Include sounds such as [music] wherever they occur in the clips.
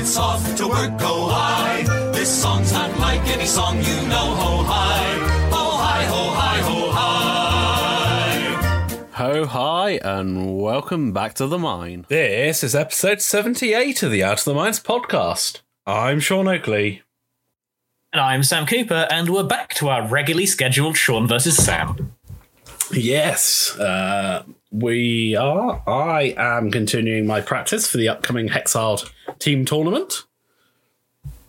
it's off to work, go high. This song's not like any song you know, ho high. Ho high, ho high, ho high. Ho hi, and welcome back to the mine. This is episode 78 of the Out of the Mines podcast. I'm Sean Oakley. And I'm Sam Cooper, and we're back to our regularly scheduled Sean versus Sam. Yes, uh, we are. I am continuing my practice for the upcoming Hexard team tournament.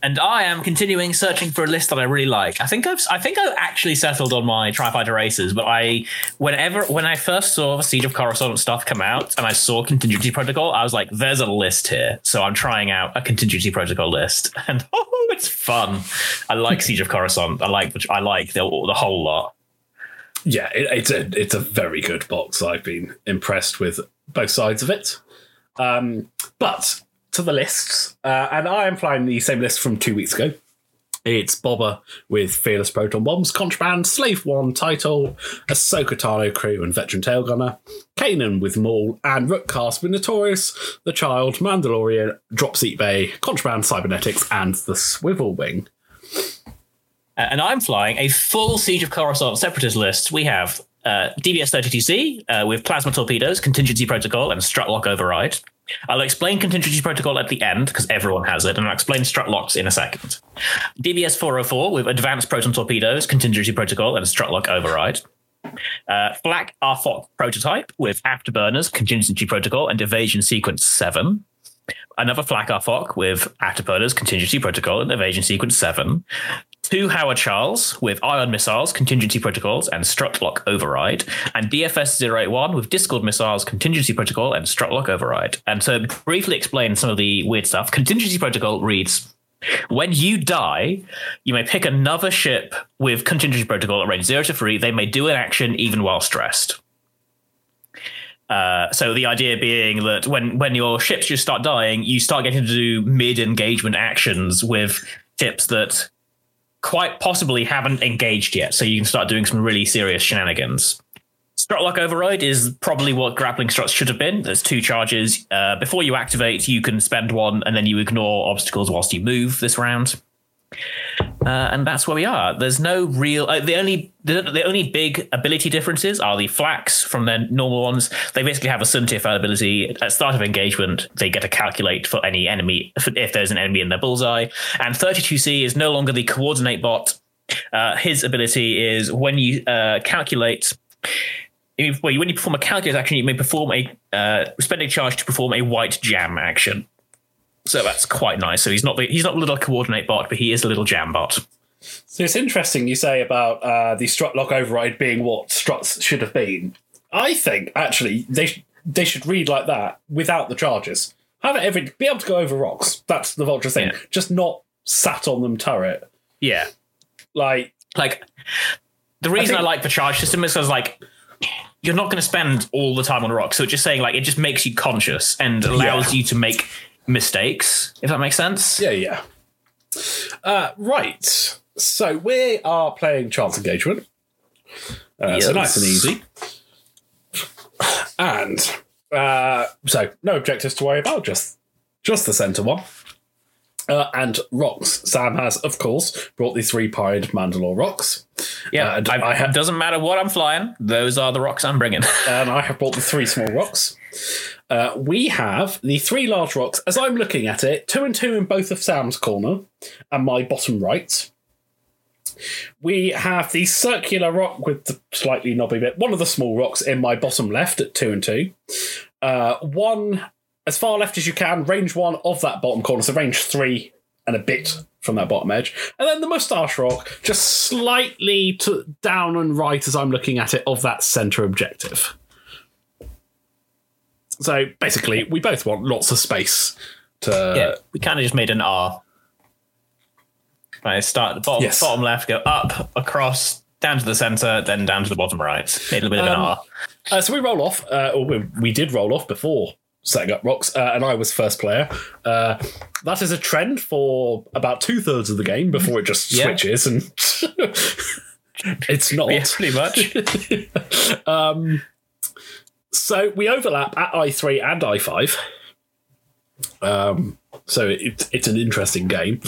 And I am continuing searching for a list that I really like. I think I've I think I've actually settled on my Tri-Fighter races, but I whenever when I first saw the Siege of Coruscant stuff come out and I saw Contingency Protocol, I was like, there's a list here. So I'm trying out a Contingency Protocol list. [laughs] And oh, it's fun. I like Siege of Coruscant. I like I like the, the whole lot. Yeah, it, it's a it's a very good box. I've been impressed with both sides of it. Um, but to the lists, uh, and I am flying the same list from two weeks ago. It's Boba with Fearless Proton Bombs, Contraband, Slave One, Title, Ahsoka Tano Crew, and Veteran Tail Gunner, Kanan with Maul, and Rook Kast with Notorious, The Child, Mandalorian, Dropseat Bay, Contraband, Cybernetics, and the Swivel Wing. Uh, and I'm flying a full Siege of Coruscant separatist list. We have uh, DBS 32C uh, with plasma torpedoes, contingency protocol, and strut lock override. I'll explain contingency protocol at the end because everyone has it, and I'll explain strut locks in a second. DBS 404 with advanced proton torpedoes, contingency protocol, and strut lock override. Uh, Arphocc prototype with afterburners, contingency protocol, and evasion sequence 7 another Phlac-Arphocc with afterburners, contingency protocol, and evasion sequence 7. Two Haor Challs with ion missiles, contingency protocols, and strut lock override. And DFS 081 with Discord missiles, contingency protocol, and strut lock override. And to briefly explain some of the weird stuff, contingency protocol reads when you die, you may pick another ship with contingency protocol at range 0 to 3. They may do an action even while stressed. Uh, so the idea being that when when your ships just start dying, you start getting to do mid engagement actions with ships that quite possibly haven't engaged yet. So you can start doing some really serious shenanigans. Strut lock override is probably what grappling struts should have been. There's two charges. Uh, before you activate, you can spend one, and then you ignore obstacles whilst you move this round. Uh, and that's where we are. There's no real. Uh, the only the, the, only big ability differences are the flaks from their normal ones. They basically have a Suntier ability at start of engagement. They get to calculate for any enemy if there's an enemy in their bullseye. And 32C is no longer the coordinate bot. Uh, his ability is when you uh, calculate. When you perform a calculate action, you may perform a uh, spending charge to perform a white jam action. So that's quite nice. So he's not the, he's not a little coordinate bot, but he is a little jam bot. So it's interesting you say about uh, the strut lock override being what struts should have been. I think actually they sh- they should read like that without the charges. Have it every be able to go over rocks. That's the vulture thing. Yeah. Just not sat on them turret. Yeah, Like like the reason I, think- like the charge system is because like you're not going to spend all the time on rocks. So it's just saying like it just makes you conscious and allows Yeah. you to make mistakes. If that makes sense. yeah, yeah. Uh, right. So we are playing chance engagement. Uh, So nice and easy. And uh, so no objectives to worry about. Just just the center one. Uh, and rocks. Sam has, of course, brought the three-pied Mandalore rocks. Yeah, Uh, and I, I have- doesn't matter what I'm flying; those are the rocks I'm bringing. [laughs] and I have brought the three small rocks. Uh, we have the three large rocks, as I'm looking at it, two and two in both of Sam's corner and my bottom right. We have the circular rock with the slightly knobby bit, one of the small rocks in my bottom left at two and two. Uh, one as far left as you can, range one of that bottom corner, so range three and a bit from that bottom edge. And then the moustache rock, just slightly to down and right as I'm looking at it, of that centre objective. So basically, we both want lots of space to. yeah, we kind of just made an R. Right, start at the bottom, Yes. bottom left, go up, across, down to the center, then down to the bottom right. Made a little bit of an Um, R. Uh, so we roll off, uh, or we, we did roll off before setting up rocks, uh, and I was first player. Uh, that is a trend for about two thirds of the game before it just Yeah. switches, and [laughs] it's not. Yeah, pretty much. [laughs] Um, so we overlap at I3 and I5. Um, so it, it's an interesting game.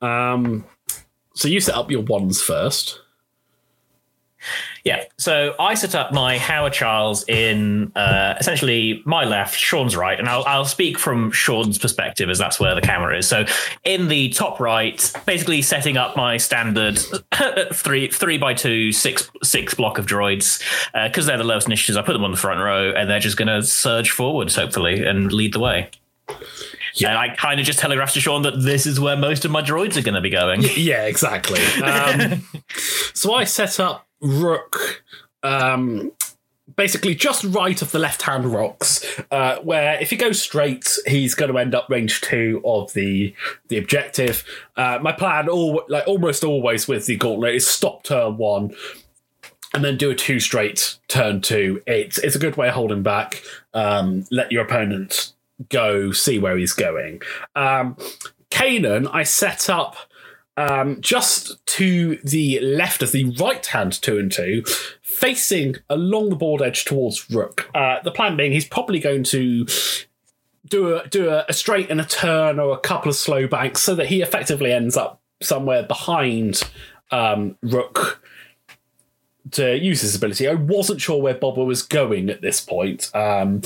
Um, so you set up your ones first. Yeah. So I set up my Haor Challs in uh, essentially my left, Sean's right, and I'll, I'll speak from Sean's perspective as that's where the camera is. So in the top right, basically setting up my standard [coughs] three three by two six six block of droids because they're the lowest initiatives. I put them on the front row, and they're just going to surge forwards hopefully and lead the way. Yeah. And I kind of just telegraphed to Sean that this is where most of my droids are going to be going. Yeah, exactly. [laughs] Um, so I set up Rook um, basically just right of the left hand rocks, uh, where if he goes straight, he's going to end up range two of the the objective. Uh, my plan, all like almost always with the gauntlet, is stop turn one. And then do a two straight turn two. It's it's a good way of holding back. Um, let your opponent go, see where he's going. Um, Kanan, I set up um, just to the left of the right hand two and two, facing along the board edge towards Rook. Uh, the plan being he's probably going to do a do a, a, straight and a turn or a couple of slow banks so that he effectively ends up somewhere behind um, Rook to use his ability. I wasn't sure where Bobber was going at this point. Um,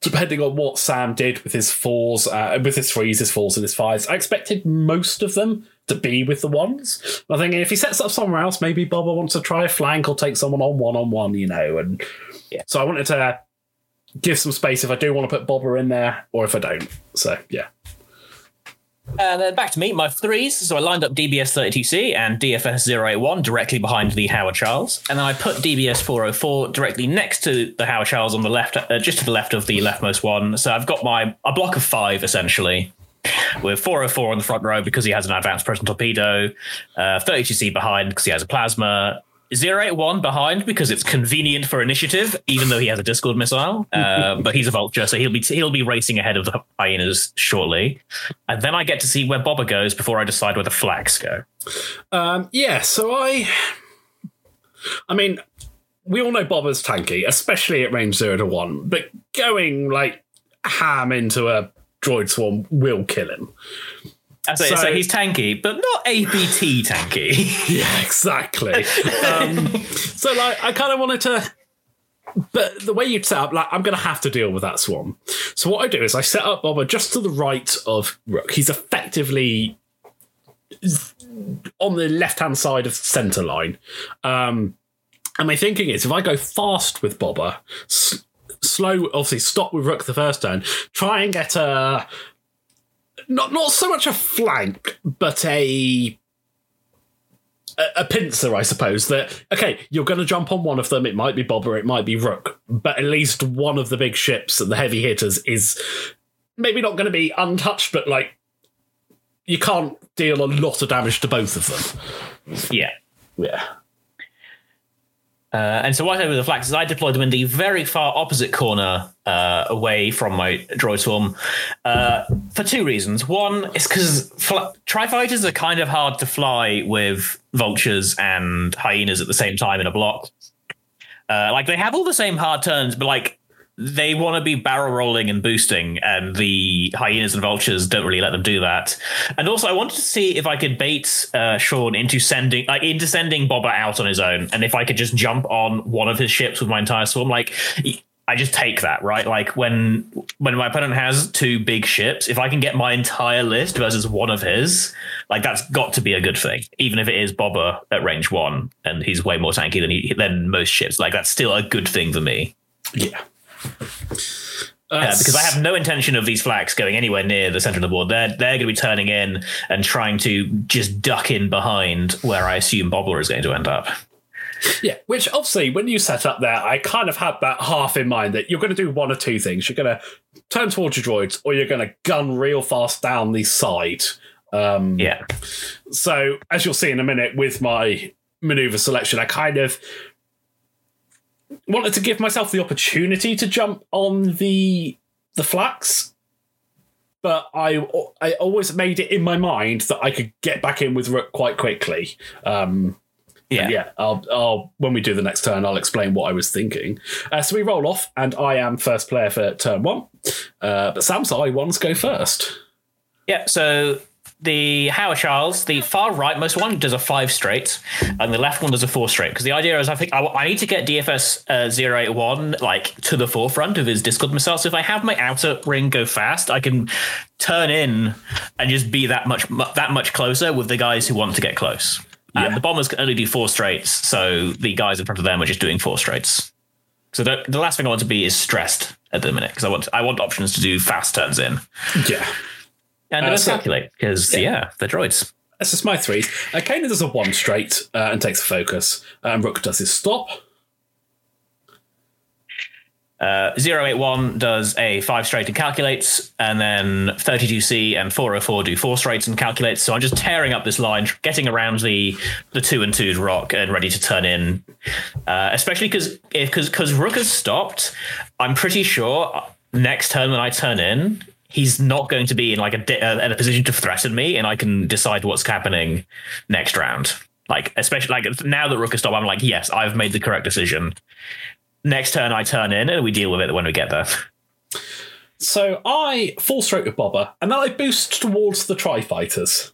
depending on what Sam did with his fours, uh, with his threes, his fours, and his fives, I expected most of them to be with the ones. I think if he sets up somewhere else, maybe Boba wants to try a flank or take someone on one on one, you know. And yeah. so I wanted to give some space if I do want to put Boba in there or if I don't. So yeah. And then back to me, my threes. So I lined up DBS 32C and DFS 081 directly behind the Haor Challs. And then I put DBS 404 directly next to the Haor Challs on the left, uh, just to the left of the leftmost one. So I've got my a block of five essentially with 404 on the front row because he has an advanced proton torpedo, uh, 32C behind because he has a plasma, 081 behind because it's convenient for initiative, even though he has a Discord missile. [laughs] Uh, but he's a vulture, so he'll be he'll be racing ahead of the hyenas shortly. And then I get to see where Bobber goes before I decide where the flags go. Um, yeah, so I, I mean, we all know Bobber's tanky, especially at range zero to one. But going like ham into a droid swarm will kill him. So, so, he's tanky, but not ABT tanky. [laughs] yeah, exactly. um, so like, I kind of wanted to, but the way you set up, like, I'm going to have to deal with that swarm. So what I do is I set up Boba just to the right of Rook. He's effectively on the left hand side of center line. Um, and my thinking is, if I go fast with Boba, slow, obviously stop with Rook the first turn. Try and get a not not so much a flank, but a a, pincer, I suppose. That okay, you're going to jump on one of them. It might be Boba, it might be Rook, but at least one of the big ships and the heavy hitters is maybe not going to be untouched, but like you can't deal a lot of damage to both of them. Yeah, yeah. Uh, and so what I did with the flags is I deployed them in the very far opposite corner uh, away from my droid swarm uh, for two reasons. One is because fl- tri fighters are kind of hard to fly with vultures and hyenas at the same time in a block. Uh, like they have all the same hard turns, but like they want to be barrel rolling and boosting, and the hyenas and vultures don't really let them do that. And also, I wanted to see if I could bait uh, Sean into sending, like, into sending Boba out on his own, and if I could just jump on one of his ships with my entire swarm. Like, I just take that, right? Like when when my opponent has two big ships, if I can get my entire list versus one of his, like that's got to be a good thing. Even if it is Boba at range one and he's way more tanky than he, than most ships, like that's still a good thing for me. Yeah. Uh, because I have no intention of these flags going anywhere near the center of the board. They're they're going to be turning in and trying to just duck in behind where I assume Bobbler is going to end up. Yeah, which obviously, when you set up there, I kind of had that half in mind that you're going to do one or two things. You're going to turn towards your droids, or you're going to gun real fast down the side. Um, yeah. So, as you'll see in a minute with my maneuver selection, I kind of wanted to give myself the opportunity to jump on the the flax, but I I always made it in my mind that I could get back in with Rook quite quickly. Um, yeah, yeah. I'll, I'll when we do the next turn, I'll explain what I was thinking. Uh, so we roll off, and I am first player for turn one. Uh, but Sam's I ones go first. Yeah, so the Haor Challs, the far right most one does a five straight, and the left one does a four straight. Because the idea is, I think I, I need to get DFS uh, 081 like to the forefront of his Discord missile. So if I have my outer ring go fast, I can turn in and just be that much mu- that much closer with the guys who want to get close. Yeah. And the bombers can only do four straights, so the guys in front of them are just doing four straights. So the, the last thing I want to be is stressed at the minute because I want I want options to do fast turns in Yeah. And Uh, uh, so- calculate because yeah. they're droids. That's just my threes. Uh, Kanan does a one straight uh, and takes a focus. Um, Rook does his stop. Uh, 081 does a five straight and calculates, and then 32C and 404 do four straights and calculates. So I'm just tearing up this line, getting around the the two and twos rock and ready to turn in. Uh, especially because because because Rook has stopped. I'm pretty sure next turn when I turn in, he's not going to be in like a di- uh, in a position to threaten me, and I can decide what's happening next round. Like especially like now that Rook has stopped, I'm like, yes, I've made the correct decision next turn I turn in and we deal with it when we get there. So I full stroke with Bobber, and then I boost towards the Tri Fighters.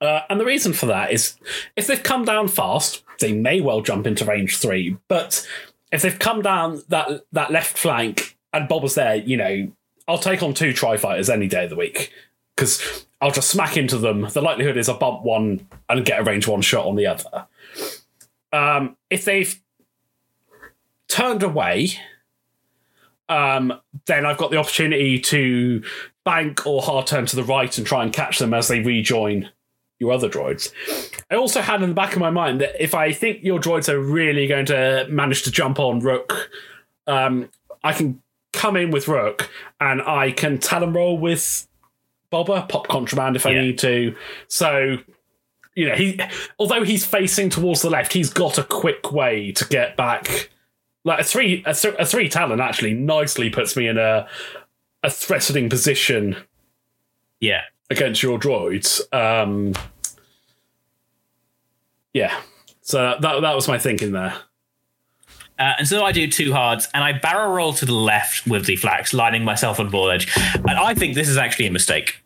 Uh, and the reason for that is if they've come down fast, they may well jump into range three. But if they've come down that that left flank and Bobber's there, you know, I'll take on two Tri Fighters any day of the week because I'll just smack into them. The likelihood is I bump one and get a range one shot on the other. Um, if they've turned away, um, then I've got the opportunity to bank or hard turn to the right and try and catch them as they rejoin your other droids. I also had in the back of my mind that if I think your droids are really going to manage to jump on Rook, um, I can come in with Rook and I can talon roll with Bobber, pop contraband if I Yeah. need to. So, you know, he although he's facing towards the left, he's got a quick way to get back. Like a three, a, th- a three talon actually nicely puts me in a a threatening position Yeah. against your droids. Um, yeah, so that that was my thinking there. Uh, and so I do two hards and I barrel roll to the left with the flax, lining myself on ball edge. And I think this is actually a mistake.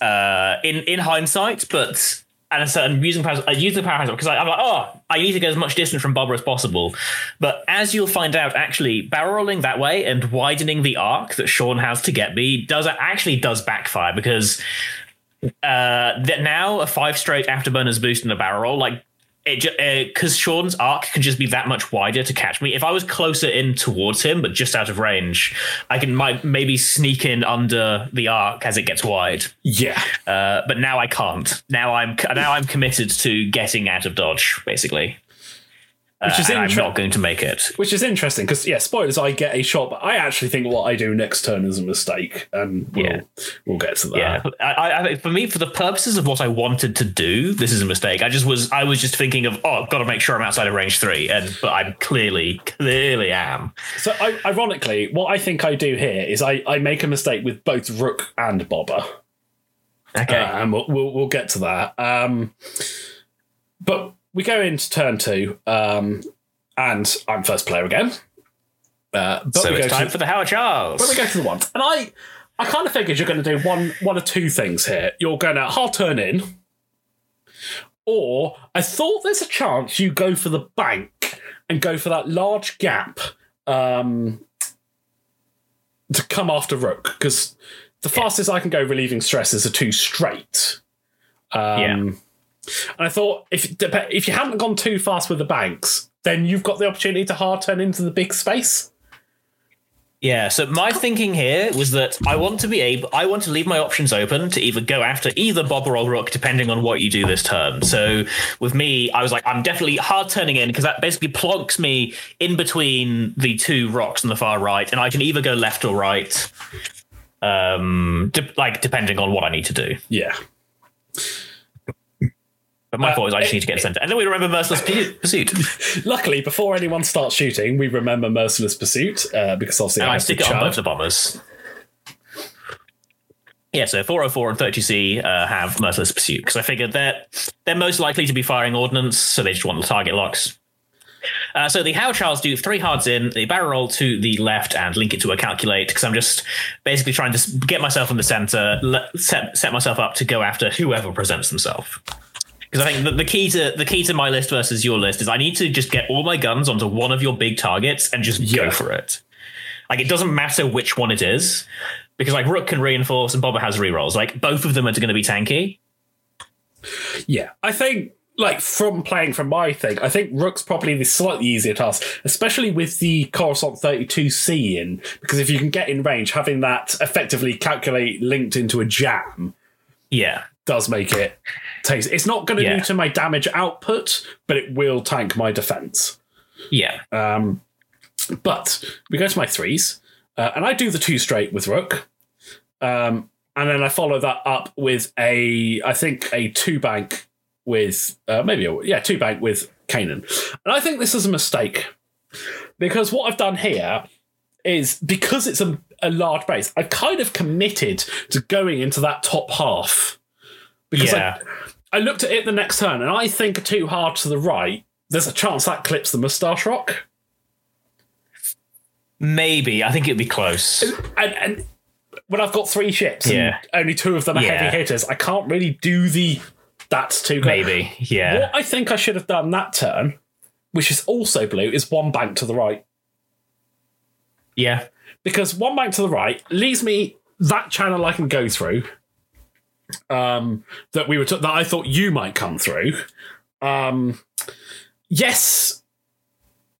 Uh, in in hindsight, but and so I'm using power, I use the power hazard because I'm like, oh, I need to get as much distance from Bobber as possible. But as you'll find out, actually barrel rolling that way and widening the arc that Sean has to get me does actually does backfire because uh, that now a five straight afterburners boost in a barrel roll, like it because Sean's arc can just be that much wider to catch me. If I was closer in towards him, but just out of range, I can might maybe sneak in under the arc as it gets wide. Yeah, Uh, but now I can't. Now I'm now I'm committed to getting out of dodge, basically. Uh, Which is and I'm not going to make it. which is interesting because yeah, spoilers. I get a shot, but I actually think what I do next turn is a mistake, and we'll Yeah. we'll get to that. Yeah, I, I, I- for me, for the purposes of what I wanted to do, this is a mistake. I just was, I was just thinking of, oh, I've got to make sure I'm outside of range three, and but I'm clearly, clearly am. So I, ironically, what I think I do here is I, I make a mistake with both Rook and Bobber. Okay. Uh, and we'll, we'll we'll get to that. Um, but we go into turn two, um, and I'm first player again. Uh, but so we it's go time to, for the Haor Challs. but we go to the one, and I I kind of figured you're going to do one one or two things here. You're going to hard turn in, or I thought there's a chance you go for the bank and go for that large gap um, to come after Rook because the fastest I can go relieving stress is a two straight. Um, Yeah. And I thought if if you haven't gone too fast with the banks, then you've got the opportunity to hard turn into the big space. Yeah, so my thinking here was that I want to be able, I want to leave my options open to either go after either Bob or Rook, depending on what you do this turn. So with me, I was like, I'm definitely hard turning in because that basically plonks me in between the two rocks on the far right, and I can either go left or right, um, de- like depending on what I need to do. Yeah. But my Uh, thought was I just need to get center, and then we remember Merciless Pu- Pursuit, [laughs] Luckily, before anyone starts shooting, we remember Merciless Pursuit uh, because obviously and I have stick the it on both the bombers. Yeah, so 404 and 32C uh, have Merciless Pursuit because I figured they're they're most likely to be firing ordnance, so they just want the target locks. Uh, so the Haor Challs do three hards in, the barrel roll to the left, and link it to a calculate because I'm just basically trying to get myself in the center, set set myself up to go after whoever presents themselves. Because I think the, the key to the key to my list versus your list is I need to just get all my guns onto one of your big targets and just Yeah. go for it. Like it doesn't matter which one it is, because like Rook can reinforce and Bobber has rerolls. Like both of them are going to be tanky. Yeah, I think like from playing from my thing, I think Rook's probably the slightly easier task, especially with the Coruscant 32C in, because if you can get in range, having that effectively calculate linked into a jam Yeah, does make it taste. It's not going to Yeah. do to my damage output, but it will tank my defense. yeah, Um, but we go to my threes, uh, and I do the two straight with Rook. Um, and then I follow that up with a, I think, a two bank with, uh, maybe, a, yeah, two bank with Kanan. And I think this is a mistake because what I've done here is because it's a, a large base, I've kind of committed to going into that top half. Because yeah. I, I looked at it the next turn, and I think too hard to the right, there's a chance that clips the Moustache Rock. Maybe I think it'd be close. and, and when I've got three ships and Yeah. only two of them are Yeah. heavy hitters, I can't really do the that's too good. Maybe, yeah, What I think I should have done that turn, which is also blue, is one bank to the right. yeah, Because one bank to the right leaves me that channel I can go through. Um, that we were t- that I thought you might come through. Um, yes,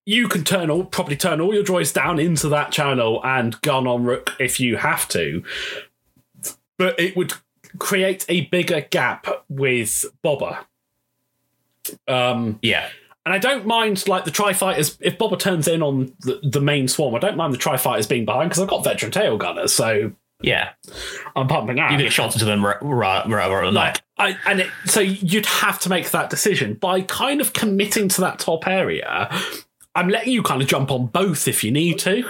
you can turn all probably turn all your droids down into that channel and gun on Rook if you have to, but it would create a bigger gap with Bobber. Um, yeah, and I don't mind like the tri fighters if Bobber turns in on the, the main swarm. I don't mind the tri fighters being behind because I've got veteran tail gunners, so yeah. I'm pumping out. You get shots into them right, right, right, right, like I, and it, so you'd have to make that decision by kind of committing to that top area. I'm letting you kind of jump on both if you need to.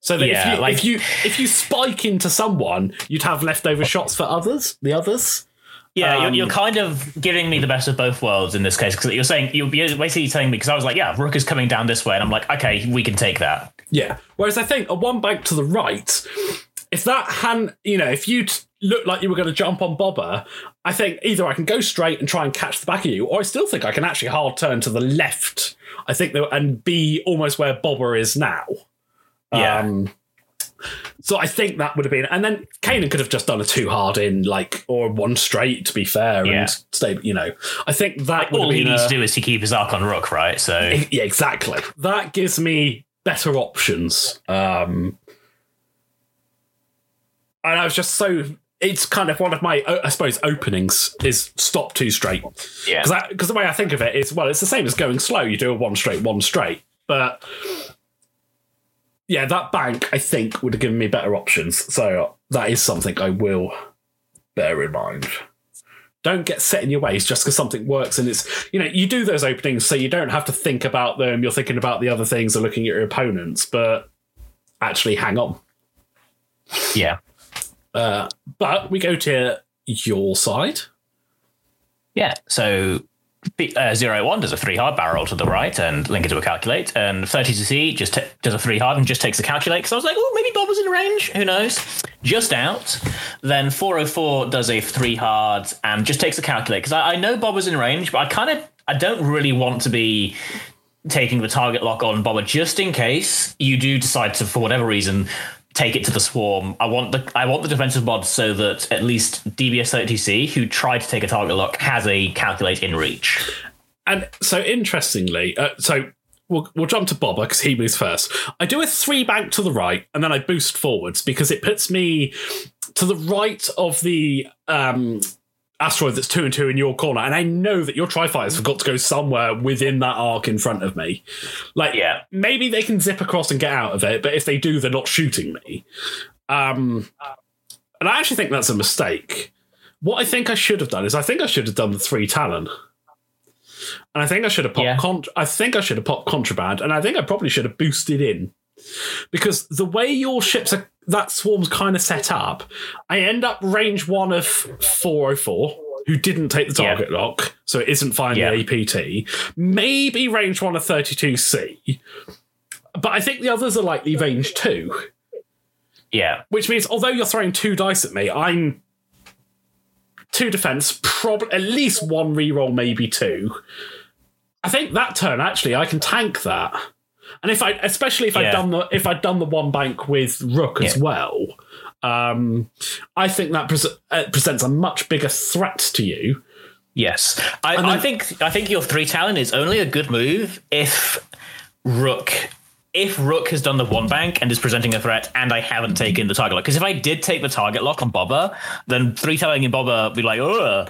So that Yeah, if, you, like- if you if you spike into someone, you'd have leftover shots for others, the others. Yeah, Um, you're, you're kind of giving me the best of both worlds in this case because you're saying you're basically telling me because I was like, yeah, Rook is coming down this way, and I'm like, okay, we can take that. Yeah. Whereas I think a one bank to the right, if that hand, you know, if you look like you were going to jump on Bobber, I think either I can go straight and try and catch the back of you, or I still think I can actually hard turn to the left. I think that and be almost where Bobber is now. Yeah. Um, so I think that would have been, and then Kanan could have just done a two hard in, like, or one straight to be fair, Yeah. and stay. You know, I think that would All he needs a- to do is to keep his arc on Rook, right? So yeah, exactly. That gives me better options. Um, and I was just so. It's kind of one of my, I suppose, openings is stop too straight. yeah, Because the way I think of it is, well, it's the same as going slow. You do a one straight, one straight. But yeah, that bank, I think, would have given me better options. So that is something I will bear in mind. Don't get set in your ways just because something works and it's, you know, you do those openings so you don't have to think about them. You're thinking about the other things or looking at your opponents, but actually hang on. yeah, But we go to your side. yeah. So uh, zero one does a three hard barrel to the right and link it to a calculate, and thirty to C just t- does a three hard and just takes the calculate. Because I was like, oh, maybe Bob was in range. Who knows? Just out. Then four hundred four does a three hard and just takes a calculate. Because I, I know Bob was in range, but I kind of I don't really want to be taking the target lock on Bobber just in case you do decide to, for whatever reason, take it to the swarm. I want the I want the defensive mod so that at least DBS 30C, who tried to take a target lock, has a calculate in reach. And so interestingly, uh, so we'll, we'll jump to Bobber because he moves first. I do a three bank to the right and then I boost forwards because it puts me to the right of the um, asteroid that's two and two in your corner. And I know that your tri fighters have got to go somewhere within that arc in front of me. Like, Yeah. maybe they can zip across and get out of it, but if they do, they're not shooting me. Um, and I actually think that's a mistake. What I think I should have done is I think I should have done the three Talon. And I think I should have popped. Yeah. Con- I think I should have popped contraband, and I think I probably should have boosted in because the way your ships are, that swarm's kind of set up, I end up range one of four hundred four, who didn't take the Yeah. target lock, so it isn't firing Yeah. the APT. Maybe range one of 32C. But I think the others are likely range two, Yeah. which means although you're throwing two dice at me, I'm two defense, probably at least one reroll, maybe two. I think that turn actually I can tank that. And if I, especially if I'd Yeah. done the if I'd done the one bank with Rook as well, um, I think that pres- uh, presents a much bigger threat to you. Yes, I, And I think I think your three talon is only a good move if Rook if Rook has done the one bank and is presenting a threat, and I haven't taken the target lock. Because if I did take the target lock on Bobber, then three talon in Bobber would be like, oh,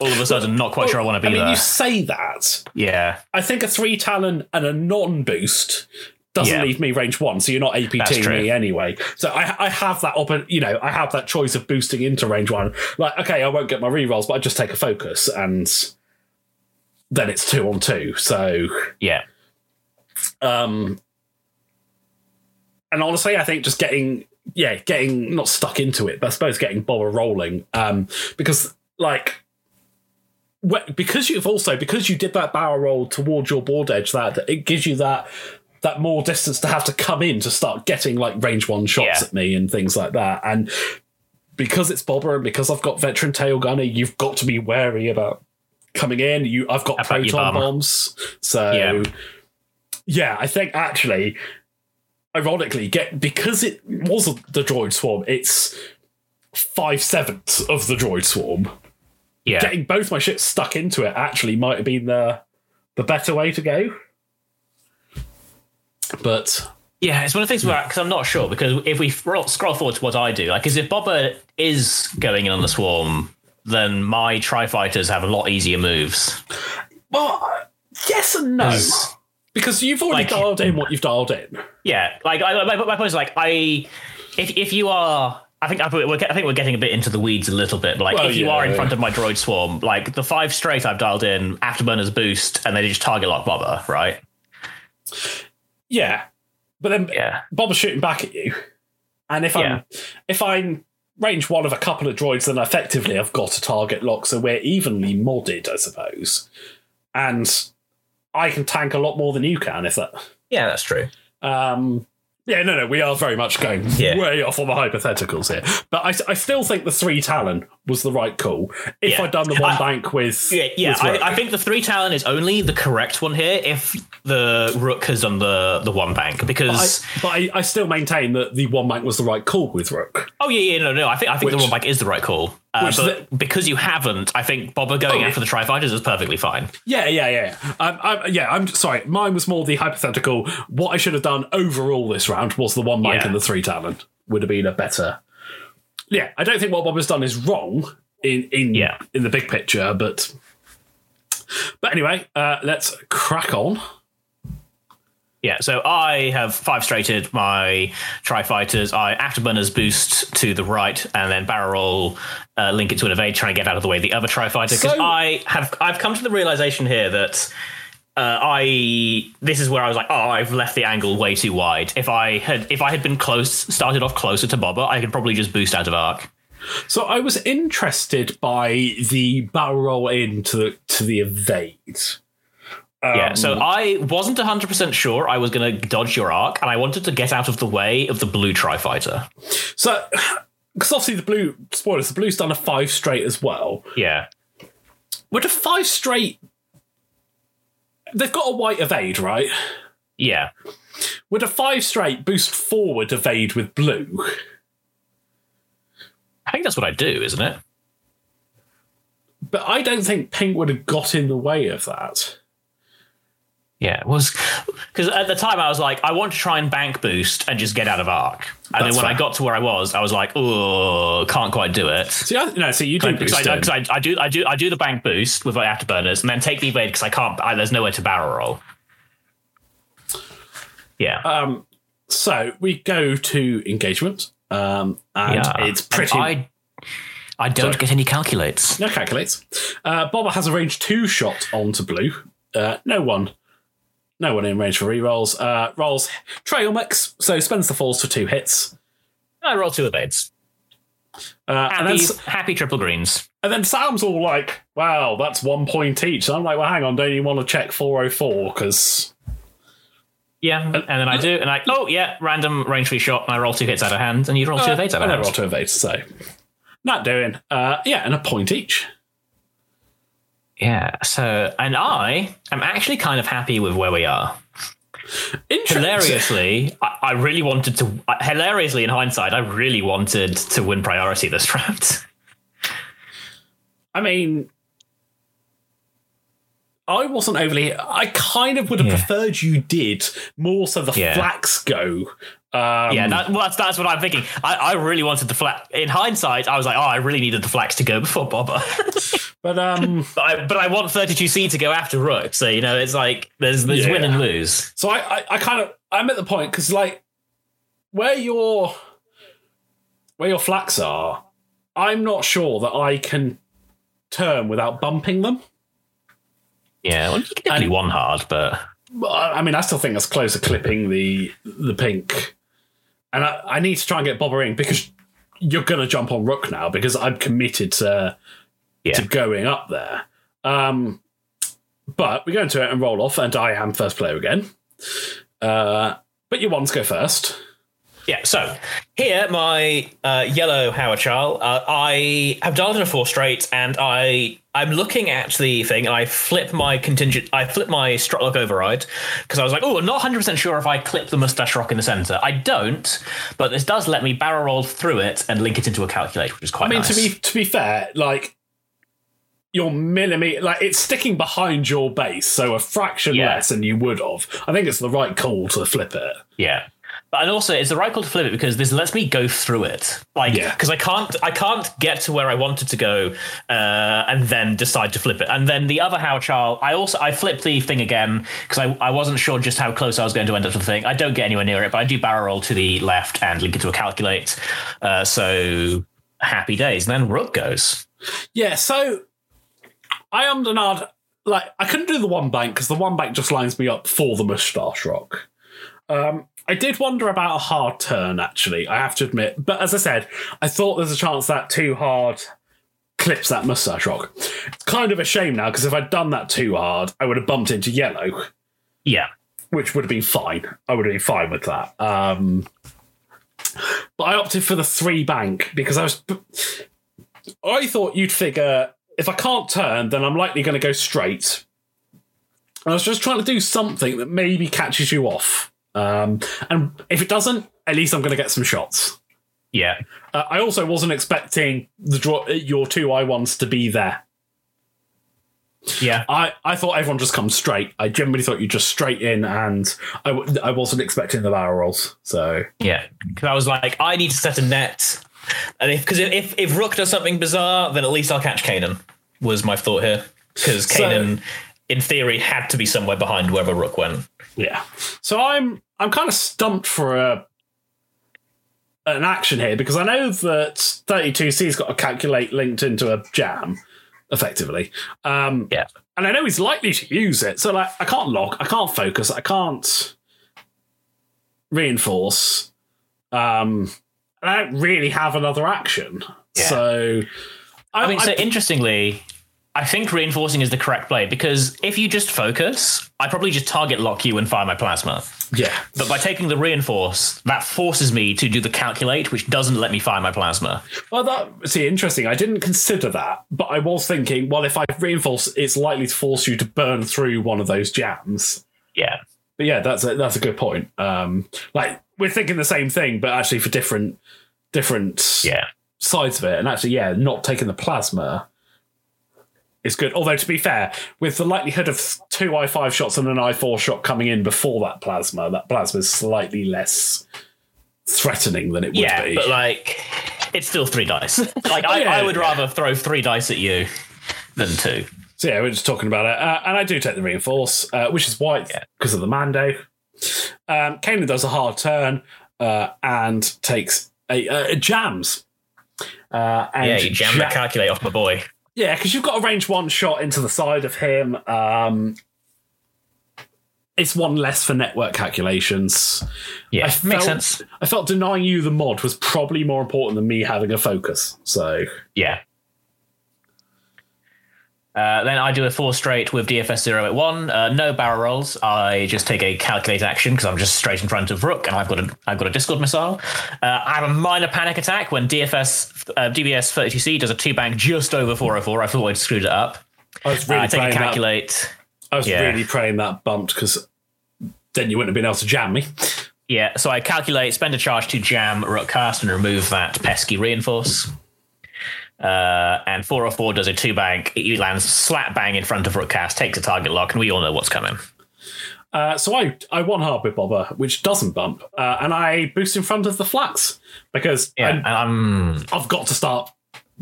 all of a sudden, not quite sure I want to be I mean, there. you say that. yeah, I think a three talon and a non boost doesn't Yeah. leave me range one, so you're not APT me anyway. So I, I have that op- you know, I have that choice of boosting into range one. Like, okay, I won't get my rerolls, but I just take a focus, and then it's two on two. So, yeah, um, and honestly, I think just getting yeah, getting not stuck into it, but I suppose getting Bobber rolling, um, because like. Because you've also because you did that barrel roll towards your board edge, that it gives you that that more distance to have to come in to start getting like range one shots Yeah. at me and things like that. And because it's Bobber and because I've got veteran tail gunner, you've got to be wary about coming in. You I've got your proton bombs, so Yeah. yeah, I think actually, ironically, get because it was the droid swarm, it's five sevenths of the droid swarm. Yeah. Getting both my ships stuck into it actually might have been the the better way to go. But Yeah, it's one of the things where hmm. because I'm not sure because if we scroll, forward to what I do, like, because if Bobber is going in on the swarm, then my tri fighters have a lot easier moves. well, yes and no. Because you've already Like- dialed in what you've dialed in. Yeah, like I, my, my point is like I, if if you are. I think I, we're, I think we're getting a bit into the weeds a little bit. But like, Well, if you yeah, are in yeah. front of my droid swarm, like the five straight I've dialed in, afterburners boost, and they just target lock Bobber, right? Yeah. But then Yeah, Bob's shooting back at you. And if I'm if I'm range one of a couple of droids, then effectively I've got a target lock, so we're evenly modded, I suppose. And I can tank a lot more than you can if that yeah, that's true. um yeah, no, no, we are very much going Yeah. way off on the hypotheticals here. But I, I still think the three Talon was the right call. If Yeah. I'd done the one I- bank with. Yeah, yeah. with I, I think the three talon is only the correct one here if the rook has done the the one bank because but I, I still maintain that the one bank was the right call with Rook. oh yeah yeah no no I think I think Which- the one bank is the right call. Uh, but because you haven't, I think Bobber going Oh, after the tri fighters is perfectly fine. Yeah, yeah, yeah. Um, I, yeah, I'm sorry. Mine was more the hypothetical. What I should have done overall this round was the one mic Yeah. and the three talon would have been a better. Yeah, I don't think what Bob has done is wrong in in Yeah. in the big picture, but but anyway, uh, let's crack on. Yeah, so I have five straighted my tri fighters. I afterburners boost to the right, and then barrel roll, uh, link it to an evade, trying to get out of the way of the other tri fighter. Because So- I have I've come to the realization here that uh, I this is where I was like, oh, I've left the angle way too wide. If I had if I had been close, started off closer to Bobber, I could probably just boost out of arc. So I was interested by the barrel roll into the to the evade. yeah, so Um, I wasn't hundred percent sure I was going to dodge your arc, and I wanted to get out of the way of the blue tri fighter. So because obviously the blue spoilers, the blue's done a five straight as well. Yeah. Would a five straight? They've got a white evade, right? Yeah. Would a five straight boost forward evade with blue? I think that's what I do, isn't it? But I don't think pink would have got in the way of that. Yeah, it was because at the time I was like, I want to try and bank boost and just get out of arc. And That's then when I got to where I was, I was like, oh, can't quite do it. See, I, no, see, you do Because I. 'cause I, I do, I do, I do the bank boost with my afterburners, and then take the evade because I can't. I, there's nowhere to barrel roll. Yeah, Um, so we go to engagement, um, and yeah. it's And pretty. I, I don't Sorry. get any calculates. No calculates. Uh, Bobber has a range two shot onto blue. Uh, no one. No one in range for rerolls. Uh, rolls trail mix, so spends the falls for two hits. I roll two evades. Uh, and Happy, then happy triple greens. And then Sam's all like, wow, that's one point each. And I'm like, well, hang on, don't you want to check 404? Because. Yeah, and then I do, and I oh yeah, random range free shot, and I roll two hits out of hand, and you roll two of eight out I of hand. roll two eight, so. Not doing. Uh, yeah, and a point each. Yeah, so and I am actually kind of happy with where we are. Interesting. Hilariously, I, I really wanted to. Hilariously, in hindsight, I really wanted to win priority this [laughs] round. I mean, I wasn't overly. I kind of would have Yeah. preferred you did more so the Yeah. flax go. Um, Yeah, that, well, that's that's what I'm thinking. I, I really wanted the flax. In hindsight, I was like, oh, I really needed the flax to go before Bobber. [laughs] but um, but I but I want 32C to go after Rook. So you know, it's like there's there's win and lose. so I, I, I kind of, I'm at the point because like where your where your flax are, I'm not sure that I can turn without bumping them. Yeah, well, you can definitely one hard, but I I mean, I still think that's closer clipping the the pink, and I, I need to try and get Bobber in because you're going to jump on Rook now because I'm committed to Yeah. to going up there. Um, but we go into it and roll off, and I am first player again. Uh, but your ones go first. Yeah, so here, my uh, yellow Haor Chall, uh, I have dialed in a four straight, and I I'm looking at the thing, and I flip my contingent, I flip my strut lock override because I was like, oh, I'm not 100 percent sure if I clip the mustache rock in the center. I don't, but this does let me barrel roll through it and link it into a calculator, which is quite I mean, nice. to be to be fair, like your millimeter, like it's sticking behind your base, so a fraction Yeah. less than you would have. I think it's the right call to flip it. Yeah. But and also it's the right call to flip it because this lets me go through it. Like Yeah. because I can't I can't get to where I wanted to go uh, and then decide to flip it. And then the other Haor Chall I also I flipped the thing again because I, I wasn't sure just how close I was going to end up to the thing. I don't get anywhere near it, but I do barrel roll to the left and link it to a calculate. Uh, so happy days. And then Rook goes. Yeah, so I am denied. Like I couldn't do the one bank because the one bank just lines me up for the moustache rock. Um, I did wonder about a hard turn, actually. I have to admit, but as I said, I thought there's a chance that too hard clips that moustache rock. It's kind of a shame now because if I'd done that too hard, I would have bumped into yellow, Yeah. which would have been fine. I would have been fine with that. Um, but I opted for the three bank because I was. I thought you'd figure if I can't turn, then I'm likely going to go straight. And I was just trying to do something that maybe catches you off. Um, and if it doesn't, at least I'm going to get some shots. Yeah. Uh, I also wasn't expecting the draw your two I ones to be there. Yeah. I, I thought everyone just comes straight. I generally thought you just straight in, and I, w- I wasn't expecting the barrel rolls. So Yeah, because I was like, I need to set a net, and if because if if Rook does something bizarre, then at least I'll catch Kanan. Was my thought here because So- Kanan, in theory, had to be somewhere behind wherever Rook went. Yeah. So I'm I'm kind of stumped for a an action here because I know that 32C's got a calculate linked into a jam, effectively. Um, Yeah, and I know he's likely to use it. So like I can't lock, I can't focus, I can't reinforce. Um, and I don't really have another action. Yeah. So I mean, so interestingly, I think reinforcing is the correct play because if you just focus, I probably just target lock you and fire my plasma. yeah. But by taking the reinforce, that forces me to do the calculate, which doesn't let me fire my plasma. Well, that see interesting. I didn't consider that, but I was thinking, well, if I reinforce, it's likely to force you to burn through one of those jams. Yeah, But yeah, that's a, that's a good point. Um, like we're thinking the same thing, but actually for different different yeah, sides of it. And actually, yeah, not taking the plasma is good. Although to be fair, with the likelihood of two i five shots and an i four shot coming in before that plasma, that plasma is slightly less threatening than it would yeah. be. But like, it's still three dice. Like, I, [laughs] yeah, I would yeah. rather throw three dice at you than two. So yeah, we're just talking about it, uh, and I do take the reinforce, uh, which is why Yeah. because of the Mando. Um, Kanan does a hard turn uh, and takes a, uh, jams. Uh, and Yeah, you jam ja- the calculate off my boy. Yeah, because you've got a range one shot into the side of him. Um, it's one less for network calculations. Yeah, I makes felt- sense. I felt denying you the mod was probably more important than me having a focus. So Yeah. Uh, then I do a four straight with DFS zero at one. Uh, no barrel rolls. I just take a calculate action because I'm just straight in front of Rook, and I've got a I've got a Discord missile. Uh, I have a minor panic attack when DFS uh, DBS 32C does a two bank just over 404. I thought I'd screwed it up. I was Uh, really I take a praying that. calculate. I was yeah. really praying that bumped because then you wouldn't have been able to jam me. Yeah, so I calculate, spend a charge to jam Rook Kast and remove that pesky reinforce. Uh, and 404 does a two bank. It lands slap bang in front of Rook Kast, takes a target lock, and we all know what's coming. Uh, so I I hard with Boba, which doesn't bump, uh, and I boost in front of the flax because Yeah, I'm- I'm I've got to start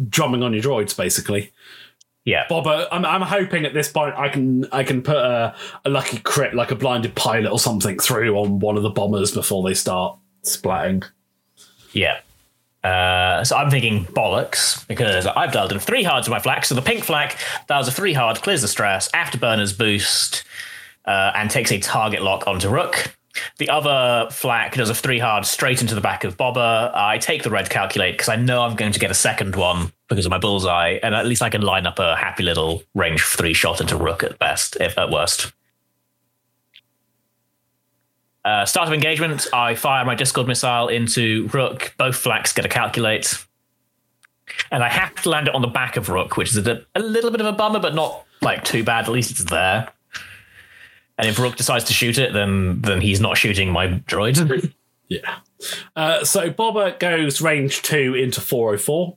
drumming on your droids basically. yeah. Boba, I'm, I'm hoping at this point I can I can put a, a lucky crit like a blinded pilot or something through on one of the bombers before they start splatting. Yeah. Uh, so I'm thinking bollocks because I've dialed in three hards with my flak. So the pink flak dials a three hard, clears the stress, afterburners boost, uh, and takes a target lock onto Rook. The other flak does a three hard straight into the back of Boba. I take the red calculate because I know I'm going to get a second one because of my bullseye, and at least I can line up a happy little range three shot into Rook at best, if at worst. Uh, start of engagement, I fire my Discord missile into Rook. Both flaks get a calculate. And I have to land it on the back of Rook, which is a, a little bit of a bummer, but not like too bad. At least it's there. And if Rook decides to shoot it, then then he's not shooting my droid. [laughs] Yeah. Uh, so Boba goes range two into 404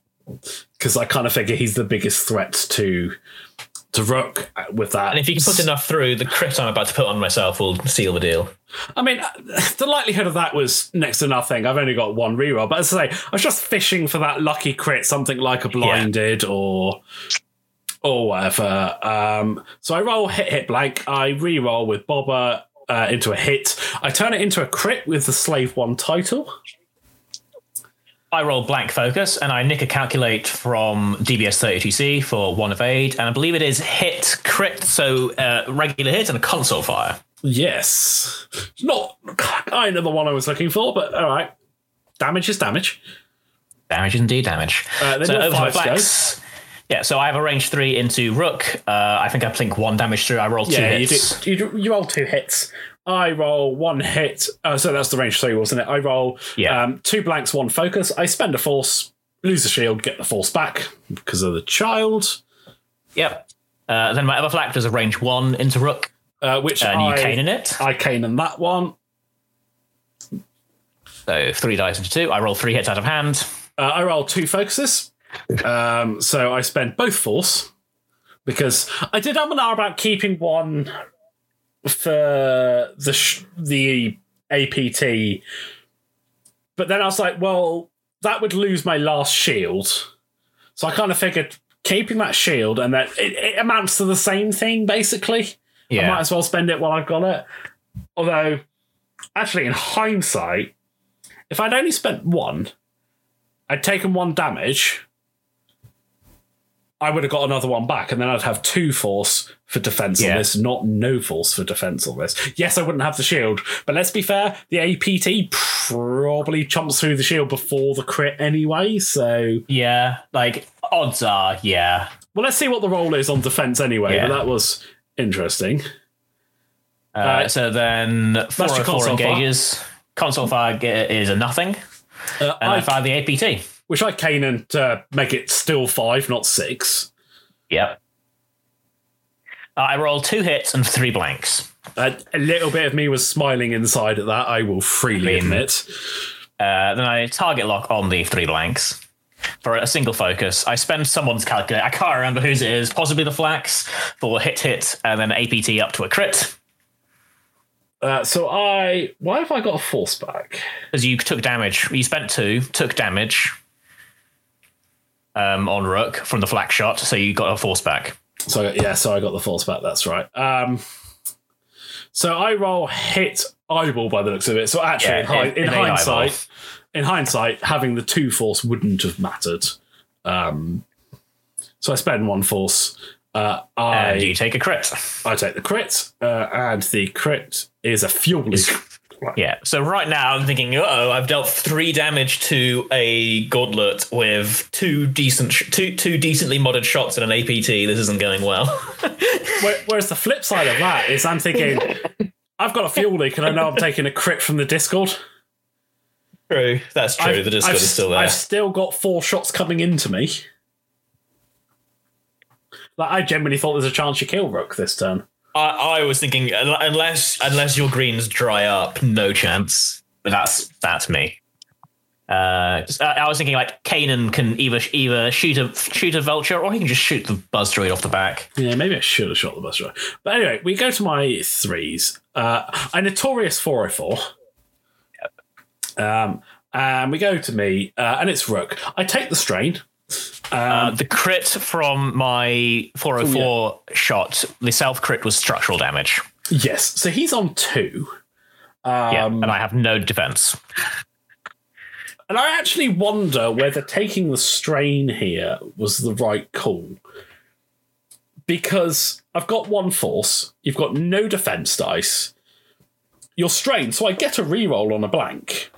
because I kind of figure he's the biggest threat to to Rook uh, with that. and if you can put enough through, the crit I'm about to put on myself will seal the deal. I mean, the likelihood of that was next to nothing. I've only got one reroll, but as I say, I was just fishing for that lucky crit, something like a blinded or or whatever. Um, so I roll hit hit blank. I reroll with Boba uh, into a hit. I turn it into a crit with the Slave One title. I roll blank focus and I nick a calculate from DBS 32C for one of eight, and I believe it is hit crit, so uh, regular hit and a console fire. Yes, It's not kind of the one I was looking for, but all right. Damage is damage. Damage is indeed damage. Uh, then so over to my fives go. flex. Yeah, so I have a range three into Rook. Uh, I think I blink one damage through. I roll two Yeah, you hits. do. You, do- you roll two hits. I roll one hit. Uh, so that's the range three, wasn't it? I roll Yeah. um, two blanks, one focus. I spend a force, lose a shield, get the force back because of the child, Yep. Uh, then my other flak does a range one into Rook, uh, which and you I, cane in it. I cane in that one. So three dice into two. I roll three hits out of hand. Uh, I roll two focuses. Um, so I spend both force because I did have an hour about keeping one for the sh- the APT, but then I was like, well, that would lose my last shield. So I kind of figured keeping that shield and that it, it amounts to the same thing basically. I might as well spend it while I've got it. Although, actually, in hindsight, if I'd only spent one, I'd taken one damage, I would have got another one back, and then I'd have two force for defense Yeah. on this, not no force for defense on this. Yes, I wouldn't have the shield, but let's be fair, the APT probably chomps through the shield before the crit anyway, so. Yeah, like odds are, yeah. Well, let's see what the role is on defense anyway, Yeah. but that was interesting. Uh, Uh, so then your 404 console fire. Console fire is a nothing, Uh, and I, I, fire the APT. Which I Kanan to make it still five, not six. Yep. Uh, I roll two hits and three blanks. Uh, a little bit of me was smiling inside at that, I will freely mean- admit. Uh, then I target lock on the three blanks for a single focus. I spend someone's calculate. I can't remember whose it is, possibly the flax for hit hit and then APT up to a crit Uh, so I. Why have I got a force back? because you took damage. You spent two, took damage um, on Rook from the flak shot, so you got a force back. So yeah, so I got the force back. That's right. Um, so I roll hit eyeball by the looks of it. So actually, Yeah, in, hi- in- in in hindsight, in hindsight, having the two force wouldn't have mattered. Um, so I spend one force. Uh, I And you take a crit. I take the crit, uh, and the crit is a fuel leak. [laughs] Yeah. So right now I'm thinking, oh, I've dealt three damage to a gauntlet with two decent, sh- two two decently modded shots and an APT. This isn't going well. [laughs] Whereas the flip side of that is I'm thinking, I've got a fuel leak and I know I'm taking a crit from the Discord. true. That's true. I've- the Discord I've- is still there. I've still got four shots coming into me. Like I genuinely thought there's a chance you kill Rook this turn. I, I was thinking unless unless your greens dry up, no chance. But that's that's me. Uh, I I was thinking like Kanan can either either shoot a shoot a vulture or he can just shoot the buzz droid off the back. Yeah, maybe I should have shot the bus right. But anyway, we go to my threes. Uh, a notorious 404. Um, and we go to me, uh, and it's Rook. I take the strain. Uh, the crit from my 404 shot, the self crit was structural damage. Yes. So he's on two. yeah, Um, and I have no defense. And I actually wonder whether taking the strain here was the right call. Because I've got one force, you've got no defense dice, you're strained, so I get a reroll on a blank.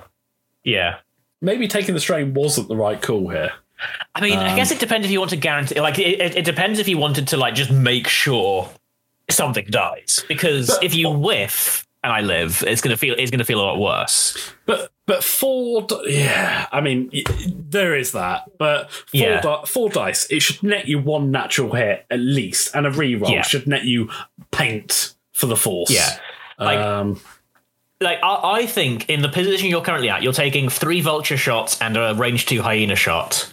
Yeah. Maybe taking the strain wasn't the right call here. I mean, I guess it depends if you want to guarantee. Like, it, it, it depends if you wanted to like just make sure something dies. Because But- if you whiff and I live, it's gonna feel it's gonna feel a lot worse. But but four, yeah. I mean, there is that. But four, Yeah. di- four dice, it should net you one natural hit at least, and a reroll Yeah. should net you paint for the force. Yeah. Like, Um, like I, I think in the position you're currently at, you're taking three vulture shots and a range two hyena shot.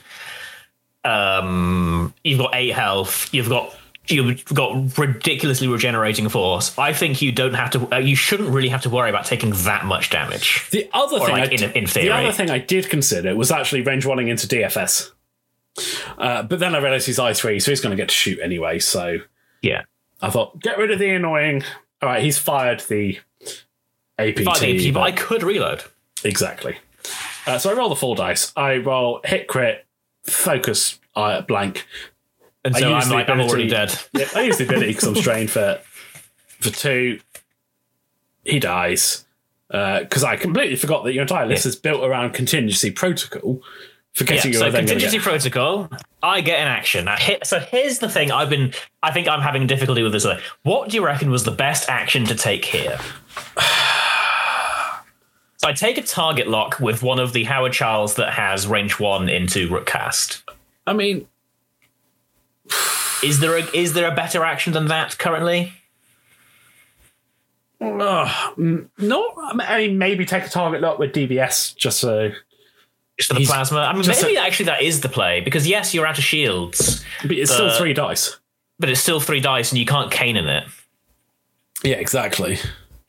Um, you've got eight health. You've got you've got ridiculously regenerating force. I think you don't have to. Uh, you shouldn't really have to worry about taking that much damage. The other Or thing, like I in- did, in the other thing I did consider was actually range running into DFS. Uh, but then I realized he's I three, so he's going to get to shoot anyway. So Yeah. I thought, get rid of the annoying. All right, he's fired the APT. Five APT, but but- I could reload. exactly. Uh, so I roll the four dice. I roll hit crit, focus uh, blank. And so I'm like, I'm already dead. [laughs] Yeah, I use the ability because I'm strained for for two. He dies because I completely forgot that your entire list is built around contingency protocol. Yeah, Forgetting so going to contingency get protocol, I get an action. Now, hit, so here's the thing: I've been, I think I'm having difficulty with this. What do you reckon was the best action to take here? [sighs] I take a target lock with one of the Haor Challs that has range one into Rook Kast. I mean, Is there a is there a better action than that currently? [sighs] uh, no. I mean, maybe take a target lock with DBS just so. Just for the plasma. I mean, maybe actually that is the play because yes, you're out of shields, But it's still Uh, three dice. but it's still three dice and you can't cane in it. Yeah, exactly.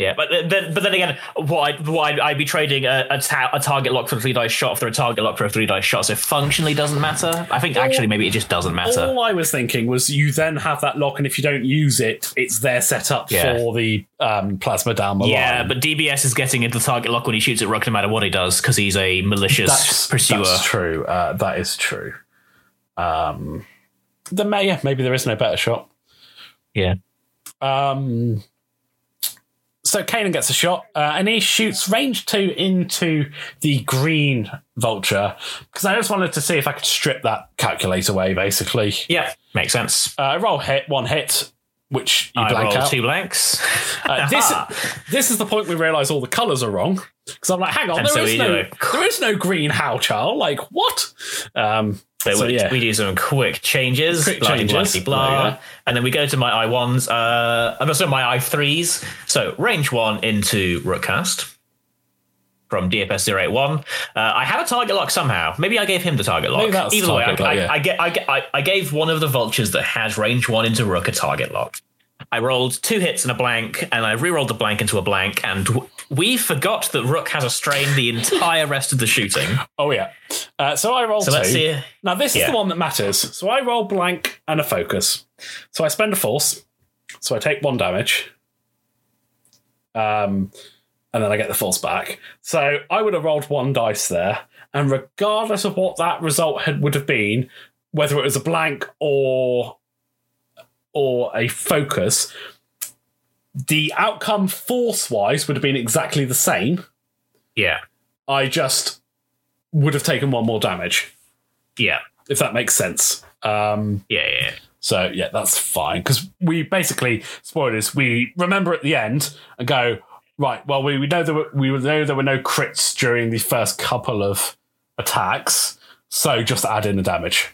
Yeah, but then, but then again, what I'd, what I'd, I'd be trading a, a, ta- a target lock for a three dice shot for a target lock for a three dice shot, so functionally doesn't matter. I think actually maybe it just doesn't matter. All I was thinking was you then have that lock, and if you don't use it, it's there set up Yeah. for the um, plasma down the Yeah, line. but DBS is getting into the target lock when he shoots at Rook no matter what he does because he's a malicious that's, pursuer. that's true. Uh, that is true. Um, the mayor, maybe there is no better shot. Yeah. Um, so Kanan gets a shot, uh, and he shoots range two into the green vulture because I just wanted to see if I could strip that calculator away. Basically, Yeah, makes sense. uh, roll hit one hit, which you I blank roll out. two blanks. [laughs] Uh, this [laughs] this is the point we realise all the colours are wrong because I'm like, hang on, And there so is no do there is no green Haor Challs. Like what? Um, So, so we, yeah, we do some quick changes, Quick blah, changes. blah, blah, blah. and then we go to my I ones. Uh, I'm also my I threes. So range one into Rook Kast from DFS 081. Uh, I have a target lock somehow. Maybe I gave him the target lock. Either way, I, lock, I, yeah. I, I, get, I, I gave one of the vultures that has range one into Rook a target lock. I rolled two hits and a blank, and I re-rolled the blank into a blank, and w- we forgot that Rook has a strain the entire rest of the shooting. oh yeah. Uh, so I roll So two. let's see. Now this is the one that matters. So I roll blank and a focus. So I spend a force. So I take one damage. Um, and then I get the force back. So I would have rolled one dice there, and regardless of what that result had would have been, whether it was a blank or or a focus, the outcome force wise would have been exactly the same. Yeah. I just would have taken one more damage, Yeah. if that makes sense. Um, Yeah. Yeah. so yeah, that's fine because we basically spoilers. We remember at the end and go right. Well, we, we know there were, we know there were no crits during the first couple of attacks, so just add in the damage.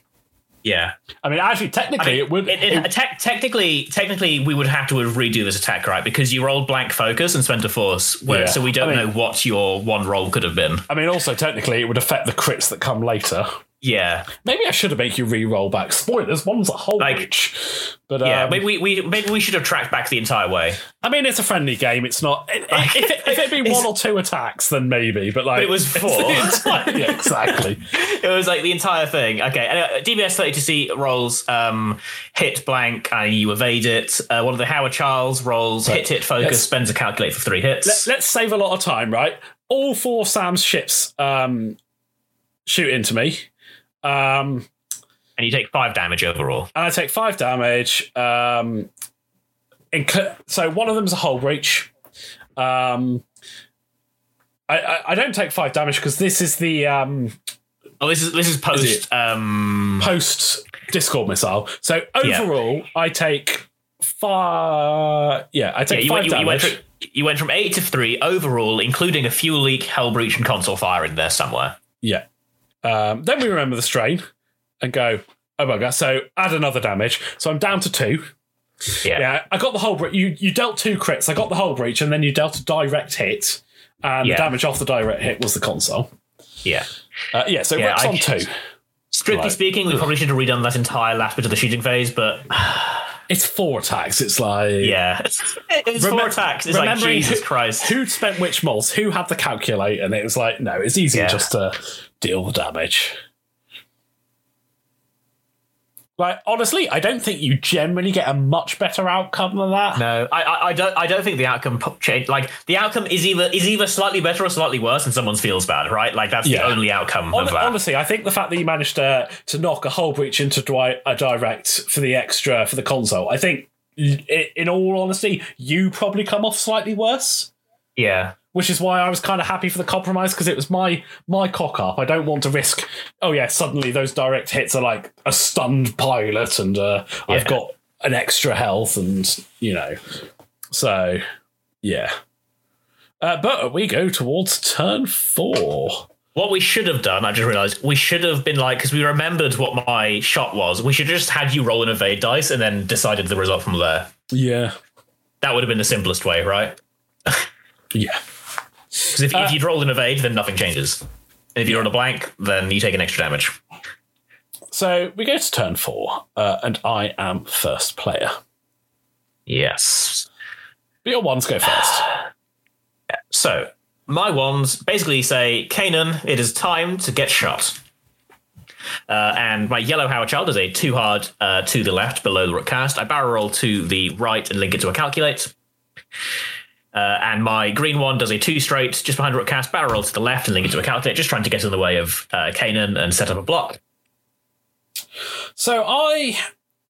Yeah. I mean, actually, technically, I mean, it would. it- it- te- technically, technically, we would have to redo this attack, right? Because you rolled blank focus and spent a force, where, Yeah. so we don't I mean- know what your one roll could have been. I mean, also technically, it would affect the crits that come later. Yeah, Maybe I should have made you re-roll back. Spoilers. One's a whole Like- reach, but yeah. um, maybe we, we maybe we should have tracked back the entire way. I mean, it's a friendly game. It's not. If, it, if it'd been [laughs] one or two attacks, then maybe. But like, But it was four. entire- yeah, exactly. [laughs] It was like the entire thing. Okay, and, uh, DBS thirty two C rolls um, hit blank and you evade it. Uh, one of the Haor Challs rolls hit hit focus, spends a calculate for three hits. Let's save a lot of time, right? All four Sam's ships um, shoot into me. Um, and you take five damage overall. and I take five damage. Um, inc- so one of them is a hull breach. Um, I, I, I don't take five damage because this is the um, Oh, this is this is post. it? um, post Discord missile. So overall, I take five. Yeah, I yeah, take you five went, you, you went damage. from, you went from eight to three overall, including a fuel leak, hell breach, and console fire in there somewhere. Yeah. Um, then we remember the strain and go, oh my god. So add another damage. So I'm down to two. Yeah, Yeah, I got the whole breach. You you dealt two crits. I got the whole breach, and then you dealt a direct hit, and Yeah. the damage off the direct hit was the console. yeah. Uh, yeah, so Yeah, Rick's I- on two. Strictly Right. speaking, we probably should have redone that entire last bit of the shooting phase, but [sighs] It's four attacks. It's like yeah, it's four Remem- attacks. It's like remembering Jesus who- Christ. who'd spent which mods, who had the calculate, and it was like, no, it's easier Yeah. just to deal the damage. Like honestly, I don't think you generally get a much better outcome than that. No, I, I, I don't. I don't think the outcome change. Like the outcome is either is either slightly better or slightly worse, and someone feels bad, right? Like that's Yeah. the only outcome Hon- of that. honestly, I think the fact that you managed to to knock a whole breach into a direct for the extra for the console, I think, in all honesty, you probably come off slightly worse. yeah, Which is why I was kind of happy for the compromise because it was my my cock up. I don't want to risk. Oh yeah, suddenly those direct hits are like a stunned pilot, and uh, I've got an extra health, and you know, so yeah. Uh, but we go towards turn four. What we should have done, I just realized, we should have been like, because we remembered what my shot was. We should have just had you roll an evade dice and then decided the result from there. Yeah, That would have been the simplest way, right? yeah. Because if, Uh, if you'd rolled an evade, then nothing changes. And if you roll a blank, then you take an extra damage. So we go to turn four, uh, and I am first player. Yes. But your ones go first. [sighs] So my wands basically say, Kanan, it is time to get shot. Uh, and my yellow Haor Chall is a two hard uh, to the left below the Rook Kast. I barrel roll to the right and link it to a calculate. Uh, and my green one does a two straight just behind Rook Kast, barrel roll to the left and link it to a calculate, just trying to get in the way of uh, Kanan and set up a block. So I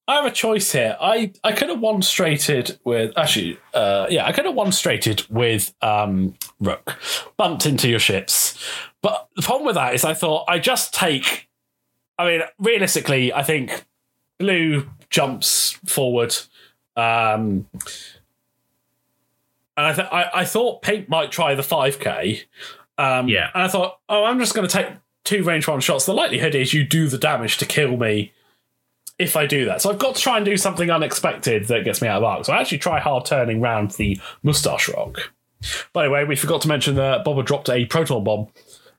I have a choice here. I, I could have one straighted with actually uh, yeah, I could have one straighted with um Rook. Bumped into your ships. But the problem with that is I thought I just take I mean, realistically, I think blue jumps forward. Um and I, th- I I thought pink might try the 5k. Um, Yeah. And I thought, oh, I'm just going to take two range one shots. The likelihood is you do the damage to kill me if I do that. So I've got to try and do something unexpected that gets me out of arc. So I actually try hard turning round the mustache rock. By the way, we forgot to mention that Boba dropped a proton bomb.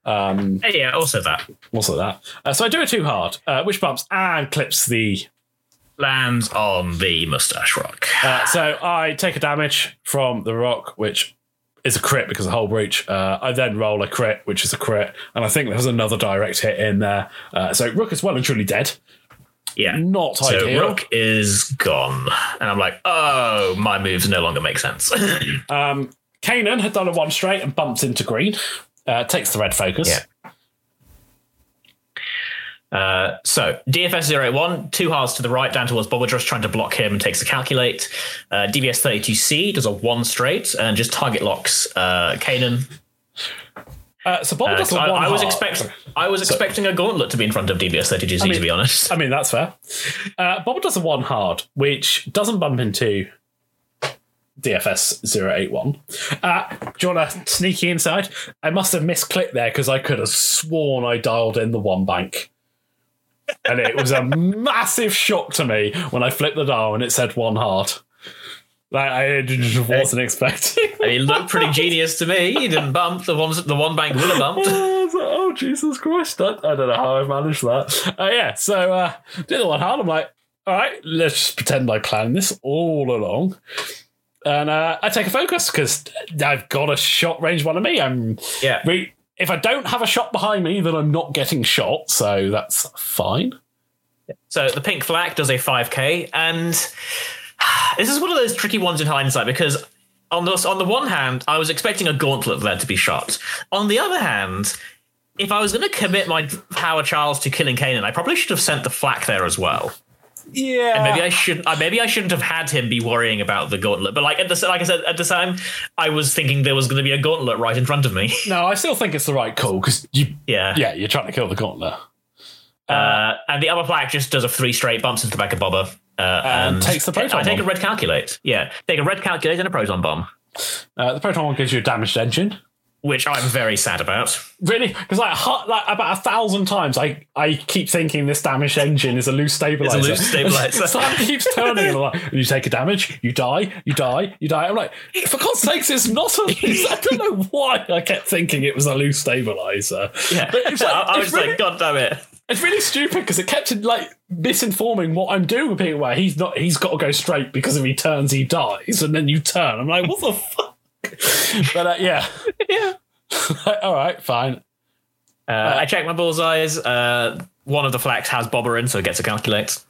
Um, Uh, Yeah, also that. also that. Uh, so I do it too hard, uh, which bumps and clips the. Lands on the mustache rock. Uh, so I take a damage from the rock, which is a crit because of whole breach. Uh, I then roll a crit, which is a crit, and I think there's another direct hit in there. Uh, so Rook is well and truly dead. Yeah. Not So ideal. Rook is gone. And I'm like, oh, my moves no longer make sense. [coughs] Um, Kanan had done a one straight and bumps into green. Uh, takes the red focus. Yeah. Uh, so DFS 081, two halves to the right, down towards Boba, just trying to block him and takes a calculate. Uh, DBS 32C does a one straight and just target locks uh, Kanan. Uh, so Bob Uh, does so one I was expecting I was expecting a gauntlet to be in front of DBS 32C, mean- to be honest. I mean, that's fair. Uh, Bob does a one hard, which doesn't bump into DFS 081. Uh, do you want a sneaky inside? I must have misclicked there because I could have sworn I dialed in the one bank. And it was a massive shock to me when I flipped the dial and it said one heart. Like, I just wasn't expecting. I mean, it looked pretty [laughs] genius to me. He didn't bump the one the one bank would have bumped. [laughs] Like, oh Jesus Christ! I, I don't know how I managed that. Uh, yeah, so uh, do the one hard. I'm like, all right, let's just pretend I planned this all along, and uh, I take a focus because I've got a shot range one of me. I'm Yeah. re- if I don't have a shot behind me, then I'm not getting shot, so that's fine. So the pink flak does a 5k, and [sighs] this is one of those tricky ones in hindsight because on the on the one hand, I was expecting a gauntlet there to be shot. On the other hand, if I was going to commit my Haor Challs to killing Kanan, I probably should have sent the flak there as well. Yeah, And maybe I should uh, maybe I shouldn't have had him be worrying about the gauntlet. But like at the like I said at the time, I was thinking there was going to be a gauntlet right in front of me. [laughs] no, I still think it's the right call because you, yeah. yeah, you're trying to kill the gauntlet. Uh, and the other flak just does a three straight bumps into the back of Boba. Uh, and, takes the proton I take a red calculate. Yeah, take a red calculate and a proton bomb, Uh, the proton one gives you a damaged engine. Which I'm very sad about. Really? Because like, like about a thousand times, I, I keep thinking this damaged engine is a loose stabilizer. It's a loose stabilizer. [laughs] so it keeps turning, and I'm like, you take a damage, you die, you die, you die. I'm like, for God's sakes, it's not a loose. I don't know why I kept thinking it was a loose stabilizer. Yeah, But it's like- I, [laughs] I was really- like, God damn it! It's really stupid because it kept like misinforming what I'm doing with people. Where he's not, he's got to go straight because if he turns, he dies, and then you turn. I'm like, what the fuck? [laughs] but uh, yeah, [laughs] Yeah. [laughs] all right, fine. Uh, I check my bullseyes. Uh, one of the flaks has Boba in, so it gets a calculate.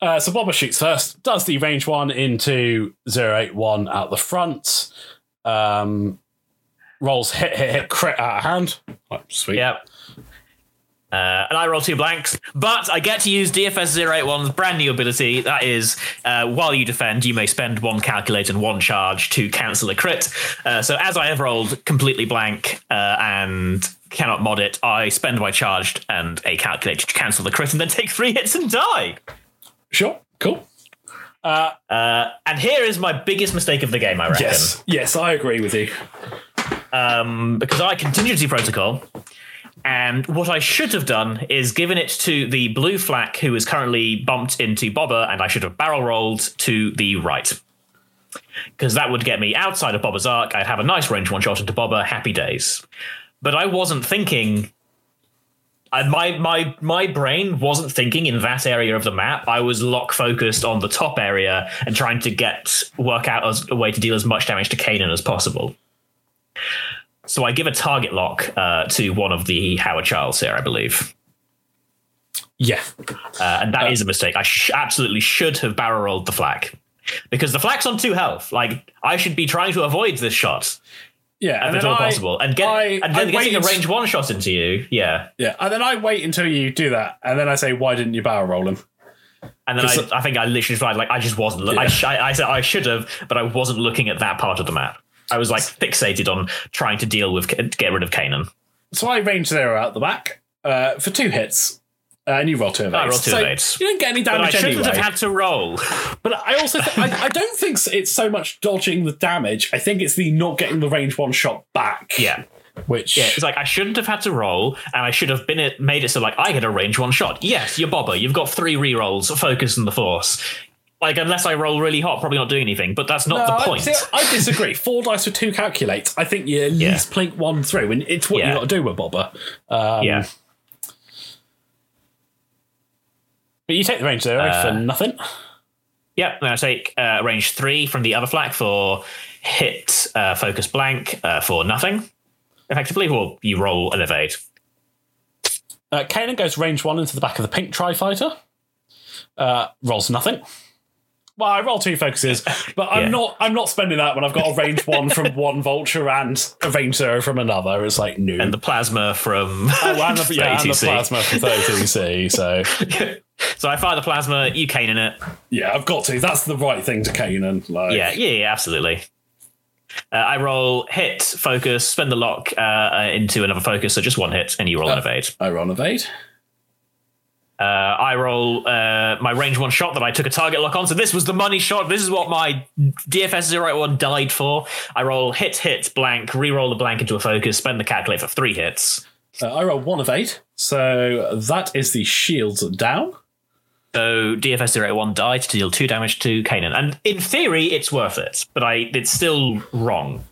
Uh, so Boba shoots first, does the range one into 081 out the front, um, rolls hit, hit, hit, crit out of hand. Oh, sweet. Yep. Uh, and I roll two blanks, but I get to use DFS 081's brand new ability. That is, uh, while you defend, you may spend one calculate and one charge to cancel a crit. Uh, so as I have rolled completely blank uh, and cannot mod it, I spend my charged and a calculate to cancel the crit and then take three hits and die. Sure, cool. Uh, and here is my biggest mistake of the game, I reckon. Yes, yes, I agree with you. um, because I continue contingency protocol. And what I should have done is given it to the blue flak who is currently bumped into Boba, and I should have barrel rolled to the right. Because that would get me outside of Boba's arc. I'd have a nice range one shot into Boba, happy days. But I wasn't thinking. I, my my my brain wasn't thinking in that area of the map. I was lock focused on the top area and trying to get work out as, a way to deal as much damage to Kanan as possible. So I give a target lock uh, to one of the Haor Challs here, I believe, Yeah, uh, and that is a mistake. I sh- absolutely should have barrel rolled the flak because the flak's on two health. Like I should be trying to avoid this shot yeah. if And at all I, possible, and get I- and I then getting a range one shot into you. Yeah, Yeah, and then I wait until you do that, and then I say, "Why didn't you barrel roll him?" and then I, I think I literally tried like I just wasn't. Look- I, sh- I, I said I should have, but I wasn't looking at that part of the map. I was like fixated on trying to deal with get rid of Kanan. So I ranged zero out the back uh, for two hits, uh, and you roll two evades. I roll two so evades. You didn't get any But I shouldn't anyway. have had to roll. But I also th- I, I don't think it's so much dodging the damage. I think it's the not getting the range one shot back. Yeah. which Yeah, it's like I shouldn't have had to roll, and I should have been it made it so like I get a range one shot. Yes, you're Boba. You've got three rerolls, focus and the force. Like unless I roll really hot, probably not doing anything. But that's not No, the I- point. see, I, disagree. [laughs] Four dice with two calculates. I think you at Yeah. least plink one through, and it's what Yeah. you got to do with Boba. Um, yeah, but you take the range zero Uh, for nothing. Yep, Then I take uh, range three from the other flak for hit, uh, focus blank uh, for nothing. Effectively, or you roll evade. Uh, Kanan goes range one into the back of the pink tri fighter. Uh, rolls nothing. Well, I roll two focuses, but I'm Yeah. not. I'm not spending that when I've got a range one from [laughs] one vulture and a range zero from another. It's like no. And the plasma from oh, and the, [laughs] yeah, and the 32C. plasma from 30C. [laughs] So So I fire the plasma, you cane in it. yeah, I've got to. That's the right thing to Kanan. Like, Yeah, yeah, yeah absolutely. Uh, I roll hit, focus, spend the lock uh, uh, into another focus, so just one hit, and you roll an evade. I roll evade. Uh, I roll uh, my range one shot that I took a target lock on. So this was the money shot. This is what my DFS 081 died for. I roll hit, hit, blank, re-roll the blank into a focus, spend the calculate for three hits. Uh, I roll one of eight. So that is the shields down. So DFS 081 died to deal two damage to Kanan. And in theory, it's worth it, but I it's still wrong.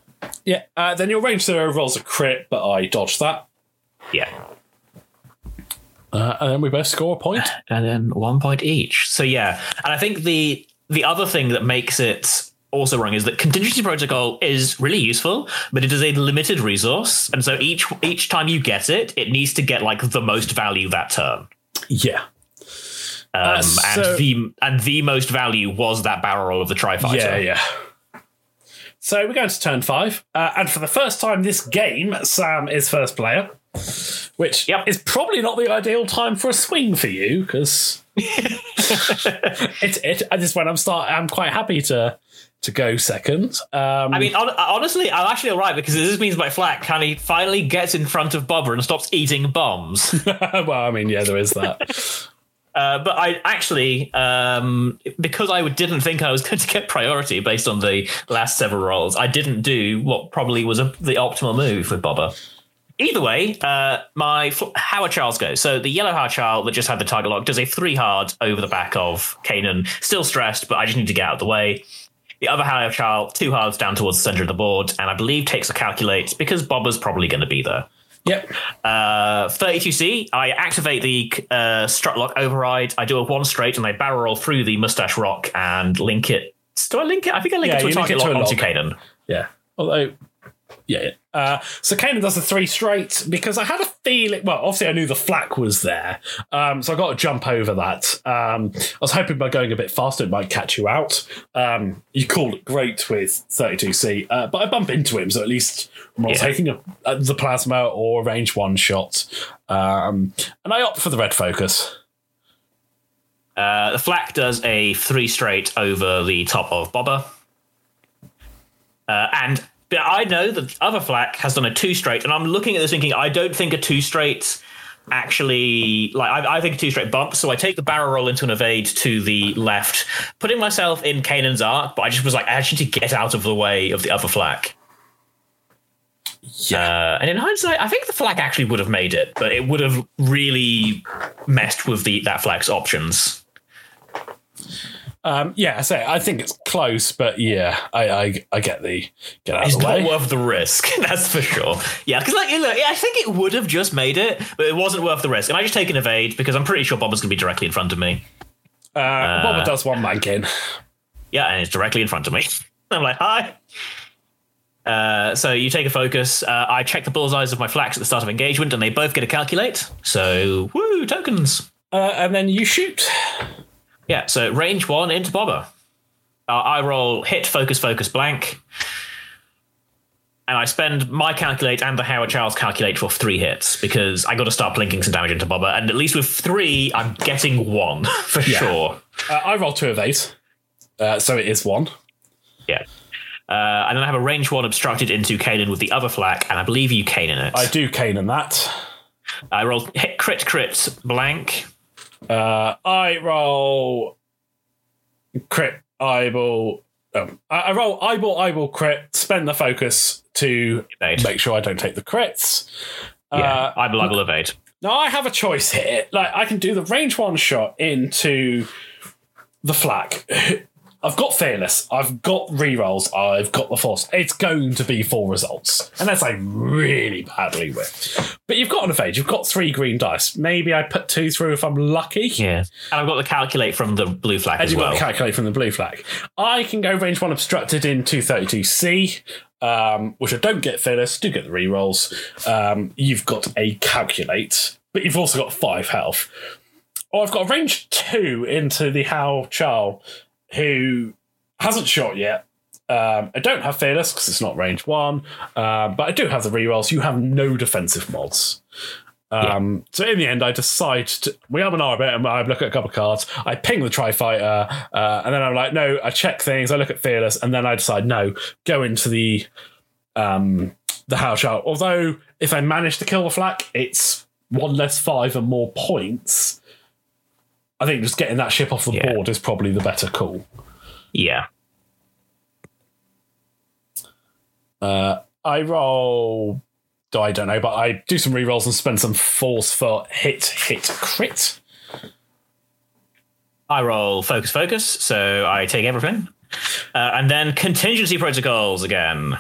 Yeah. Uh, then your range zero rolls a crit, but I dodged that. Yeah. Uh, and then we both score a point. [laughs] and then one point each. So yeah, and I think the the other thing that makes it also wrong is that contingency protocol is really useful, but it is a limited resource, and so each each time you get it, it needs to get like the most value that turn. Yeah. Um, Uh, so- and the and the most value was that barrel roll of the tri fighter. Yeah, yeah. So we're going to turn five, uh, and for the first time this game, Sam is first player, which Yep. is probably not the ideal time for a swing for you because [laughs] it's it. At this point, I'm start. I'm quite happy to to go second. Um, I mean, hon- honestly, I'm actually all right because this means my flak kind of finally gets in front of Boba and stops eating bombs. [laughs] well, I mean, yeah, there is that. [laughs] Uh, but I actually, um, because I didn't think I was going to get priority based on the last several rolls, I didn't do what probably was a, the optimal move with Boba. Either way, uh, my fl- Haor Challs goes. So the yellow Haor Challs that just had the target lock does a three hard over the back of Kanan. Still stressed, but I just need to get out of the way. The other Haor Challs, two hards down towards the center of the board, and I believe takes a calculate because Boba's probably going to be there. yep. Uh, 32C, I activate the uh, strut lock override. I do a one straight and I barrel roll through the mustache rock and link it. Do I link it? I think I link Yeah, it to a target it to lock onto. Kanan. Yeah. Although, yeah. yeah. Uh, so Kanan does the three straight because I had a feeling. Well, obviously I knew the flak was there, um, so I got to jump over that. Um, I was hoping by going a bit faster it might catch you out. Um, you called it great with 32C, uh, but I bump into him, so at least I'm not Yeah. taking a, uh, the plasma or a range one shot. Um, and I opt for the red focus. Uh, the flak does a three straight over the top of Boba. Uh, and but I know that the other flak has done a two straight, and I'm looking at this thinking, I don't think a two straight actually like I, I think a two straight bump. So I take the barrel roll into an evade to the left, putting myself in Kanan's arc, but I just was like, I actually need to get out of the way of the other flak. Uh, and in hindsight, I think the flak actually would have made it, but it would have really messed with the that flak's options. Um, yeah, so I think it's close, but yeah, I I, I get the get out It's of the not way. worth the risk, [laughs] that's for sure. Yeah, because like, look, I think it would have just made it, but it wasn't worth the risk. And I just take an evade because I'm pretty sure Boba's going to be directly in front of me. Uh, Boba does one mank in. Yeah, and it's directly in front of me. [laughs] I'm like, hi. Uh, so you take a focus. Uh, I check the bullseyes of my flax at the start of engagement, and they both get a calculate. So woo tokens. Uh, and then you shoot. Yeah, so range one into Boba. Uh, I roll hit, focus, focus, blank. And I spend my calculate and the Haor Challs calculate for three hits because I got to start blinking some damage into Boba. And at least with three, I'm getting one [laughs] for sure. Uh, I roll two of these, uh, so it is one. Yeah. Uh, and then I have a range one obstructed into Kanan with the other flak, and I believe you Kanan it. I do Kanan that. I roll hit, crit, crit, blank. Uh, I roll crit eyeball. Um, I, I roll eyeball eyeball crit. Spend the focus to Evade. make sure I don't take the crits. Yeah, Uh, I will, I will evade. Now I have a choice here. Like I can do the range one shot into the flak. [laughs] I've got fearless. I've got rerolls. I've got the force. It's going to be four results, unless I really badly whiff. But you've got an evade. You've got three green dice. Maybe I put two through if I'm lucky. Yeah. And I've got the calculate from the blue flak And as you've got well. to calculate from the blue flak. I can go range one obstructed in 232C, um, which I don't get fearless, do get the rerolls. Um, you've got a calculate, but you've also got five health. Or I've got a range two into the Haor Chall, who hasn't shot yet. Um, I don't have fearless because it's not range one, uh, but I do have the rerolls. You have no defensive mods. Um, So in the end, I decide to. We have an arbit, and I look at a couple of cards. I ping the tri fighter, uh, and then I'm like, no. I check things. I look at fearless, and then I decide, no, go into the um, the house shot. Although if I manage to kill the flak, it's one less five and more points. I think just getting that ship off the Yeah. board is probably the better call. Yeah. I roll. I don't know, but I do some rerolls and spend some force for hit, hit, crit. I roll focus, focus, so I take everything. Uh, and then contingency protocols again.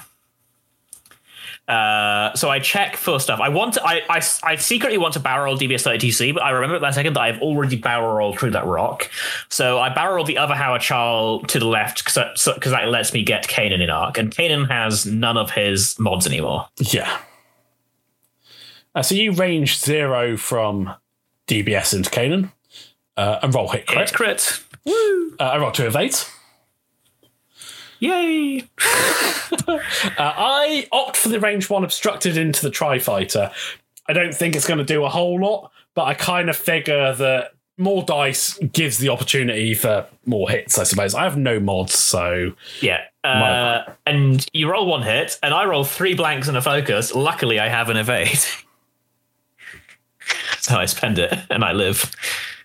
Uh, so I check for stuff. I want to, I, I, I secretly want to barrel roll DBS 32C, but I remember at that second that I've already barrel rolled through that rock. So I barrel roll the other Haor Chall to the left because so, that lets me get Kanan in arc. And Kanan has none of his mods anymore. Yeah. Uh, so you range zero from DBS into Kanan uh, and roll hit Crit, crit. crit. Uh, I roll to evade. Yay. [laughs] Uh, I opt for the range one obstructed into the tri fighter. I don't think it's going to do a whole lot, but I kind of figure that more dice gives the opportunity for more hits, I suppose. I have no mods, so Yeah. Uh, and you roll one hit, and I roll three blanks and a focus. Luckily, I have an evade. [laughs] so I spend it, and I live.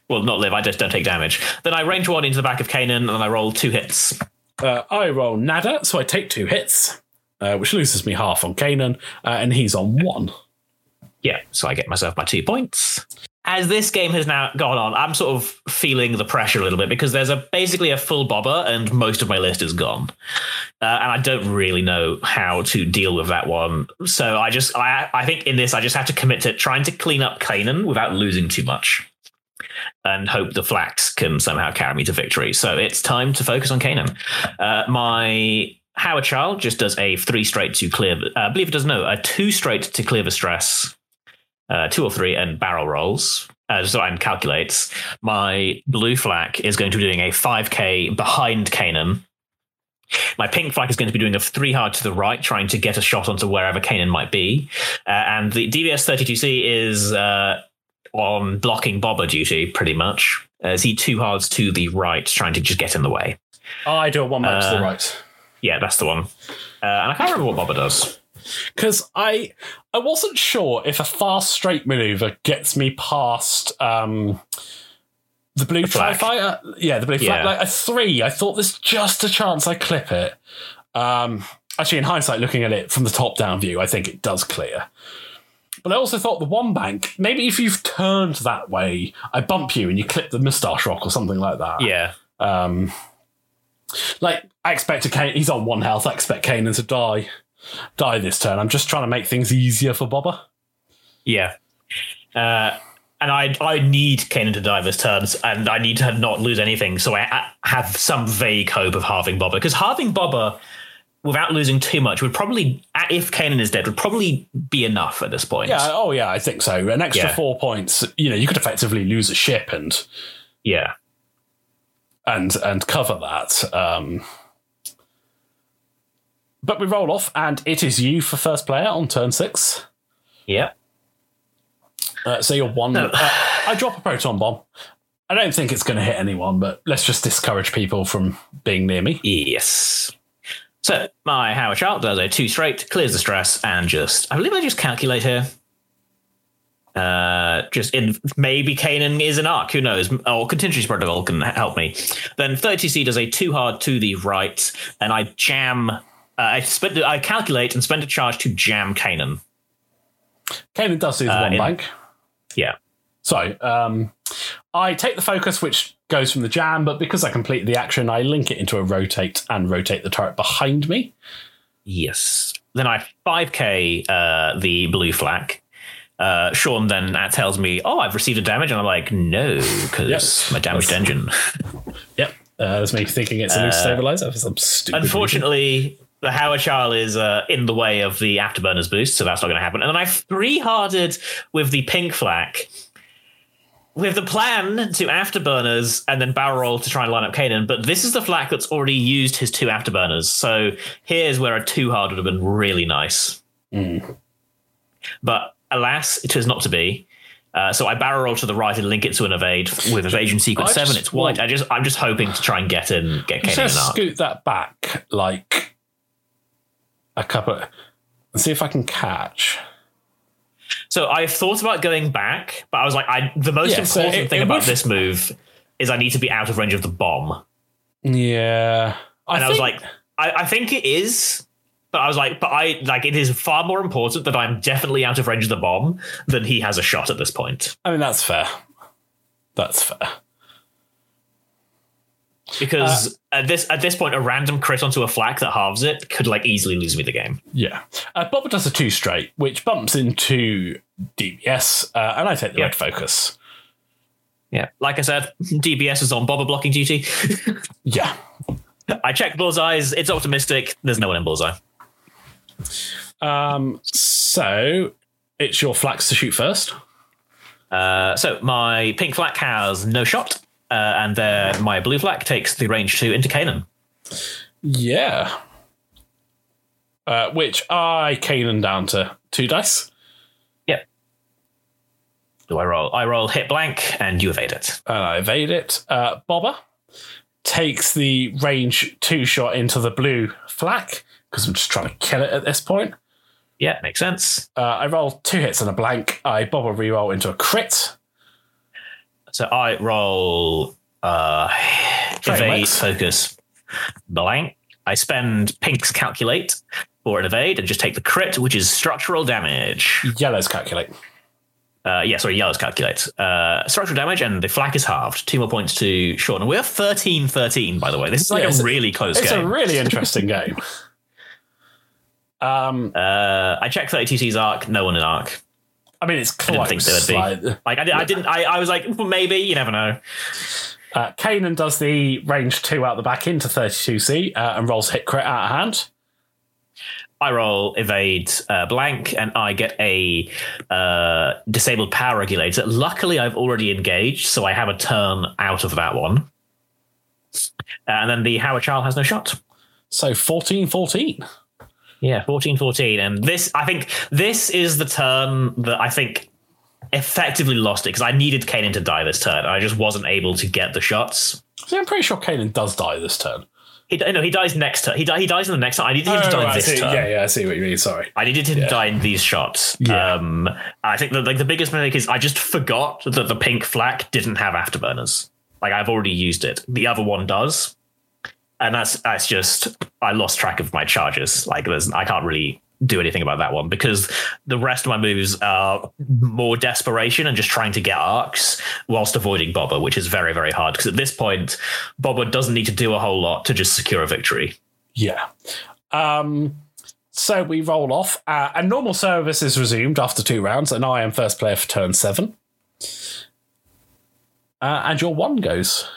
Well, not live, I just don't take damage. Then I range one into the back of Kanan, and I roll two hits. Uh, I roll nada, so I take two hits, uh, which loses me half on Kanan, uh, and he's on one. Yeah, so I get myself my two points. As this game has now gone on, I'm sort of feeling the pressure a little bit because there's a basically a full Boba and most of my list is gone, uh, and I don't really know how to deal with that one. So I just I I think in this I just have to commit to trying to clean up Kanan without losing too much, and hope the flax can somehow carry me to victory. So it's time to focus on Kanan. Uh, my Haor Chall just does a three straight to clear. Uh, I believe it does no a two straight to clear the stress uh, two or three and barrel rolls. Uh, so and calculates my blue flak is going to be doing a 5k behind Kanan. My pink flak is going to be doing a three hard to the right, trying to get a shot onto wherever Kanan might be. Uh, and the DBS 32C is uh, on blocking Boba duty, pretty much. Uh, is he two hards to the right, trying to just get in the way? I do a one back to the Uh, right. Yeah, that's the one. Uh, and I can't remember what Boba does. because I I wasn't sure if a fast straight maneuver gets me past um, the blue tri flag. fighter. Yeah, the blue flak. Yeah. Like a three. I thought there's just a chance I clip it. Um, actually, in hindsight, looking at it from the top down view, I think it does clear. But I also thought the one bank, maybe if you've turned that way, I bump you and you clip the moustache rock or something like that. Yeah. Um, like I expected Kane. He's on one health. I expect Kanan to die, die this turn. I'm just trying to make things easier for Boba. Yeah. Uh, and I I need Kanan to die this turn, and I need to not lose anything. So I I have some vague hope of halving Boba because halving Boba without losing too much would probably, if Kanan is dead, would probably be enough at this point. Yeah. Oh yeah. I think so. An extra Yeah. four points. You know, you could effectively lose a ship and Yeah. and and cover that. Um, but we roll off, and it is you for first player on turn six. Yeah. Uh, so you're one. Uh, I drop a proton bomb. I don't think it's going to hit anyone, but let's just discourage people from being near me. Yes. So my Haor Chall does a two straight, clears the stress, and just I believe I just calculate here. Uh, just in maybe Kanan is an arc, who knows? Or contingency protocol can help me. Then 30C does a two hard to the right, and I jam. Uh, I spend. I calculate and spend a charge to jam Kanan. Kanan does do the Uh, one in- bank. Yeah. So um, I take the focus, which goes from the jam, but because I complete the action, I link it into a rotate and rotate the turret behind me. Yes. Then I 5k uh, the blue flak. Uh, Sean then uh, tells me, "Oh, I've received a damage," and I'm like, "No, because Yes. my damaged That's- engine." [laughs] Yep. Uh, that's me thinking it's a loose stabilizer for some stupid. reason. Unfortunately, the Haor Chall is uh, in the way of the afterburners boost, so that's not going to happen. And then I three hearted with the pink flak, we have the plan to afterburners and then barrel roll to try and line up Kanan, but this is the flak that's already used his two afterburners. So here's where a two hard would have been really nice. But alas, it is not to be. Uh, so I barrel roll to the right and link it to an evade with evasion sequence I seven. just It's white. want- I just I'm just hoping to try and get in get Kanan Just in scoot that back like a couple and see if I can catch. So I've thought about going back, but I was like, I the most Yeah, so important it- thing it about would- this move is I need to be out of range of the bomb. Yeah. and I was think- like, I, I think it is, but I was like, but I like it is far more important that I'm definitely out of range of the bomb than he has a shot at this point I mean that's fair. That's fair. Because Uh, at this at this point, a random crit onto a flak that halves it could like easily lose me the game. Yeah. Uh, Boba does a two straight, which bumps into DBS, uh, and I take the Yeah. red focus. Yeah, like I said, DBS is on Boba blocking duty. [laughs] Yeah. I checked bullseyes. It's optimistic. There's no one in bullseye. Um, so it's your flaks to shoot first. Uh, so my pink flak has no shot, uh, and then my blue flak takes the range two into Kanan. Yeah. Uh, which I Kanan down to two dice. Yep. Do I roll? I roll hit blank, and you evade it. and I evade it. Uh, Boba takes the range two shot into the blue flak because I'm just trying to kill it at this point. Yeah, makes sense. Uh, I roll two hits and a blank. I Boba reroll into a crit. So I roll uh, evade, focus, blank. I spend pink's calculate for an evade and just take the crit, which is structural damage. Yellow's calculate. Uh, yeah, sorry, yellow's calculate. Uh, structural damage, and the flak is halved. Two more points to Sean. And we're 13 13, by the way. This is like Yeah, a a- really close It's game. It's a really interesting game. [laughs] Um, uh, I checked 32C's arc, no one in arc. I mean, it's I close. didn't think there would be. like- Like, I, di- I didn't, I, I was like, well, maybe, you never know. Uh, Kanan does the range two out the back into 32C uh, and rolls hit crit out of hand. I roll evade uh, blank, and I get a uh, disabled power regulator. Luckily, I've already engaged, so I have a turn out of that one. Uh, and then the Haor Chall has no shot. So 14 14. Yeah, 14 14. And this, I think, this is the turn that I think effectively lost it because I needed Kanan to die this turn. I just wasn't able to get the shots. See, I'm pretty sure Kanan does die this turn. He, no, he dies next turn. He, he dies in the next turn. I needed him to die Oh, I this see. turn. Yeah, yeah, I see what you mean. Sorry. I needed him to die in these shots. Yeah. Um, I think that like the biggest mistake is I just forgot that the pink flak didn't have afterburners. Like I've already used it. The other one does, and that's that's just I lost track of my charges. Like there's I can't really do anything about that one because the rest of my moves are more desperation and just trying to get arcs whilst avoiding Boba, which is very very hard because at this point Boba doesn't need to do a whole lot to just secure a victory. Yeah. Um, so we roll off, uh, and normal service is resumed after two rounds, and I am first player for turn seven. Uh, and your one goes.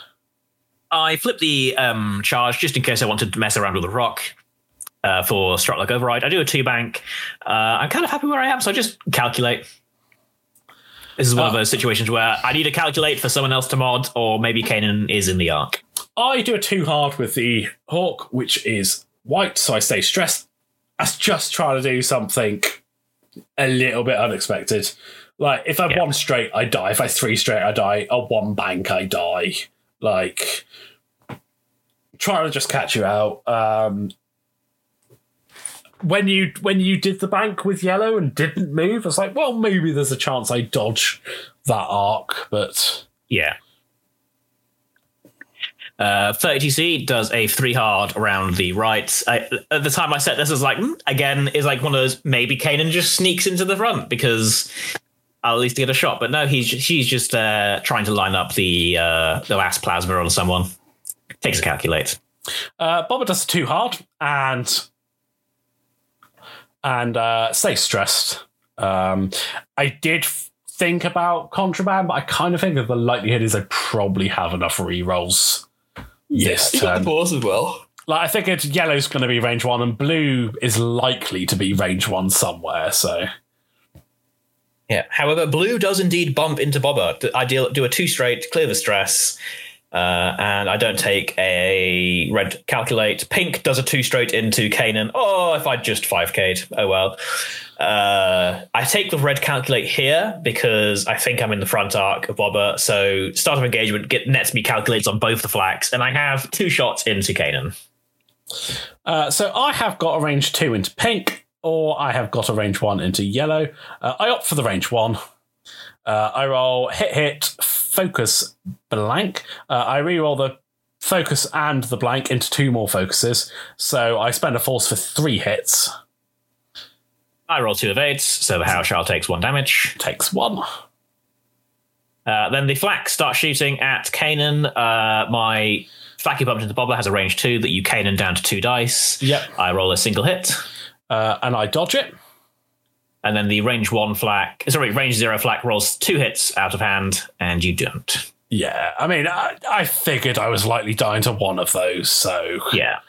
I flip the um, charge just in case I want to mess around with a rock uh, for Strut-Lock Override. I do a two bank. Uh, I'm kind of happy where I am, so I just calculate. This is one of Oh. those situations where I need to calculate for someone else to mod, or maybe Kanan is in the arc. I do a two hard with the hawk, which is white, so I stay stressed. That's just trying to do something a little bit unexpected. Like if I Yeah. one straight, I die. If I three straight, I die. A one bank, I die. Like trying to just catch you out. Um, when you when you did the bank with yellow and didn't move, I was like, well, maybe there's a chance I dodge that arc, but Yeah. Uh, 32C does a three hard around the right. I, at the time I set this, I was like, hmm, again, is like one of those maybe Kanan just sneaks into the front because at least to get a shot. But no, he's she's just uh, trying to line up the uh, the last plasma on someone. Takes a calculate. Uh, Boba does too hard and and uh, stay stressed. Um, I did f- think about contraband, but I kind of think that the likelihood is I probably have enough re rolls. Yes, this the balls as well. Like I think it's yellow's going to be range one, and blue is likely to be range one somewhere. So Yeah. However, blue does indeed bump into Boba. I deal, do a two straight, clear the stress, uh, and I don't take a red calculate. Pink does a two straight into Kanan. Oh, if I just 5k'd. Oh well. Uh, I take the red calculate here because I think I'm in the front arc of Boba. So start of engagement get nets me calculates on both the flaks, and I have two shots into Kanan. Uh, so I have got a range two into pink, or I have got a range one into yellow. Uh, I opt for the range one. Uh, I roll hit, hit, focus, blank. Uh, I re-roll the focus and the blank into two more focuses. So I spend a force for three hits. I roll two of eights, so the Haor Chall takes one damage. Takes one. Uh, then the flak starts shooting at Kanan. Uh, my flaky bumped into Boba has a range two that you Kanan down to two dice. Yep. I roll a single hit. Uh, and I dodge it. And then the range one flak, sorry, range zero flak rolls two hits out of hand, and you don't. Yeah, I mean, I, I figured I was likely dying to one of those, so Yeah.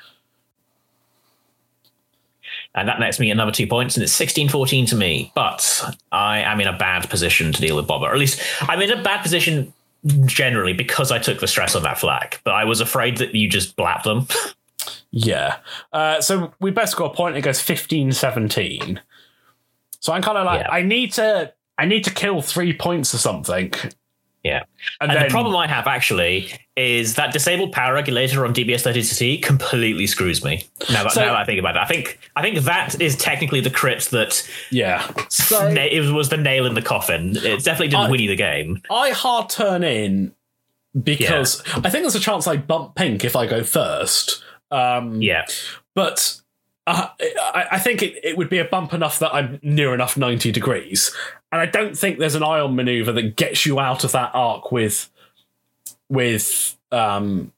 And that nets me another two points, and it's 16 14 to me. But I am in a bad position to deal with Boba. Or at least I'm in a bad position generally because I took the stress on that flak. But I was afraid that you just blap them. [laughs] yeah. Uh, so we best got a point. It goes 15 17. So I'm kind of like, Yeah. I need to, I need to kill three points or something. yeah. And, And then, the problem I have actually is that disabled power regulator on DBS 30 completely screws me. Now that, So- now that I think about it, I think I think that is technically the crit that yeah. So na- it was the nail in the coffin. It definitely didn't I- win you the game. I hard turn in because I think there's a chance I bump pink if I go first. Um, Yeah, but uh, I, I think it, it would be a bump enough that I'm near enough 90 degrees. And I don't think there's an ion maneuver that gets you out of that arc with with um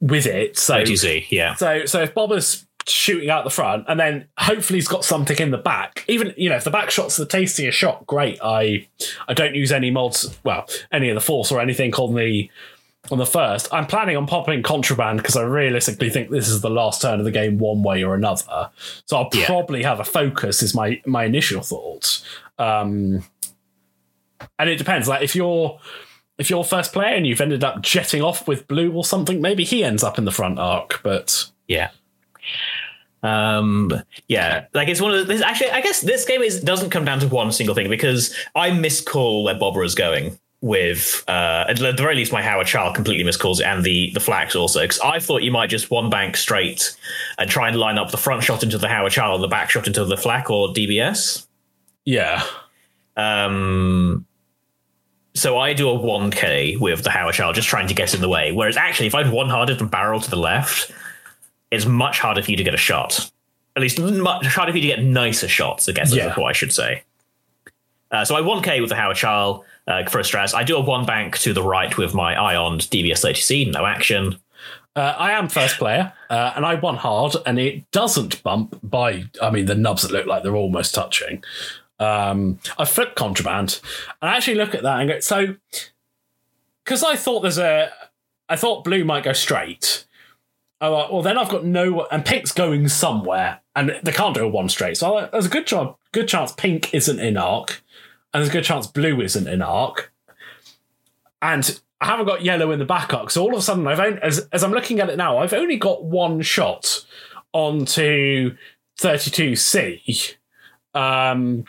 with it. So OTC. Yeah, so so if Boba's shooting out the front and then hopefully he's got something in the back, even you know, if the back shot's the tastiest shot, great. I I don't use any mods well, any of the force or anything on the on the first. I'm planning on popping contraband because I realistically think this is the last turn of the game one way or another. So I'll Yeah. probably have a focus is my my initial thoughts. Um and it depends. Like if you're if you're first player and you've ended up jetting off with blue or something, maybe he ends up in the front arc. But yeah. Um, yeah, like it's one of the, this, actually, I guess this game is doesn't come down to one single thing because I miscall where Boba is going with, uh, at the very least, my Haor Chall completely miscalls it and the, the flaks also. Cause I thought you might just one bank straight and try and line up the front shot into the Haor Chall and the back shot into the flak or DBS. yeah, Um, so I do a 1k with the Haor Chall, just trying to get in the way. Whereas actually, if I'd one hearted and barrel to the left, it's much harder for you to get a shot. At least much harder for you to get nicer shots, I guess Yeah. is what I should say. Uh, so I 1k with the Haor Chall uh, for a stress. I do a one bank to the right with my Ion DBS 32C, no action. uh, I am first player, uh, and I won hard, and it doesn't bump by. I mean, the nubs that look like they're almost touching. Um, I flip contraband, and I actually look at that and go, so because I thought there's a, I thought blue might go straight. Oh well, well, then I've got no, and pink's going somewhere, and they can't do a one straight. So I- there's a good job, good chance pink isn't in arc, and there's a good chance blue isn't in arc, and I haven't got yellow in the back arc. So all of a sudden, I've only, as as I'm looking at it now, I've only got one shot onto 32C. Um,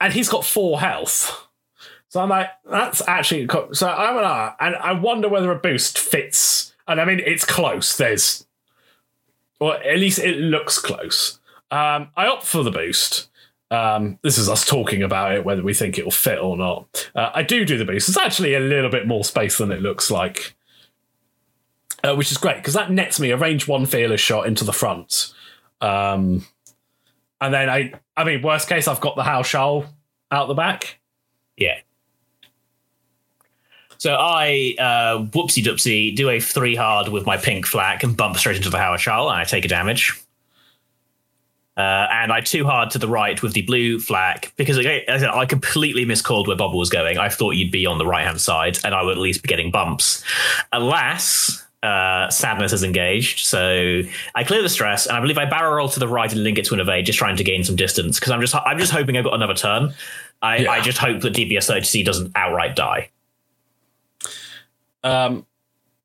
and he's got four health. So I'm like, that's actually co- so I'm an R, and I wonder whether a boost fits. And I mean, it's close. There's, or at least it looks close. Um, I opt for the boost. Um, this is us talking about it, whether we think it will fit or not. Uh, I do do the boost. It's actually a little bit more space than it looks like, uh, which is great because that nets me a range one fearless shot into the front. Um, and then I, I mean, worst case, I've got the Haor Chall out the back. Yeah. So I uh, whoopsie doopsie do a three hard with my pink flak and bump straight into the Haor Chall, and I take a damage. Uh, and I too hard to the right with the blue flak because as I, said, I completely miscalled where Boba was going. I thought you'd be on the right hand side, and I would at least be getting bumps. Alas, uh, sadness is engaged. So I clear the stress, and I believe I barrel roll to the right and link it to an evade, just trying to gain some distance because I'm just I'm just hoping I've got another turn. I, Yeah. I just hope that DBS 32C doesn't outright die. Um,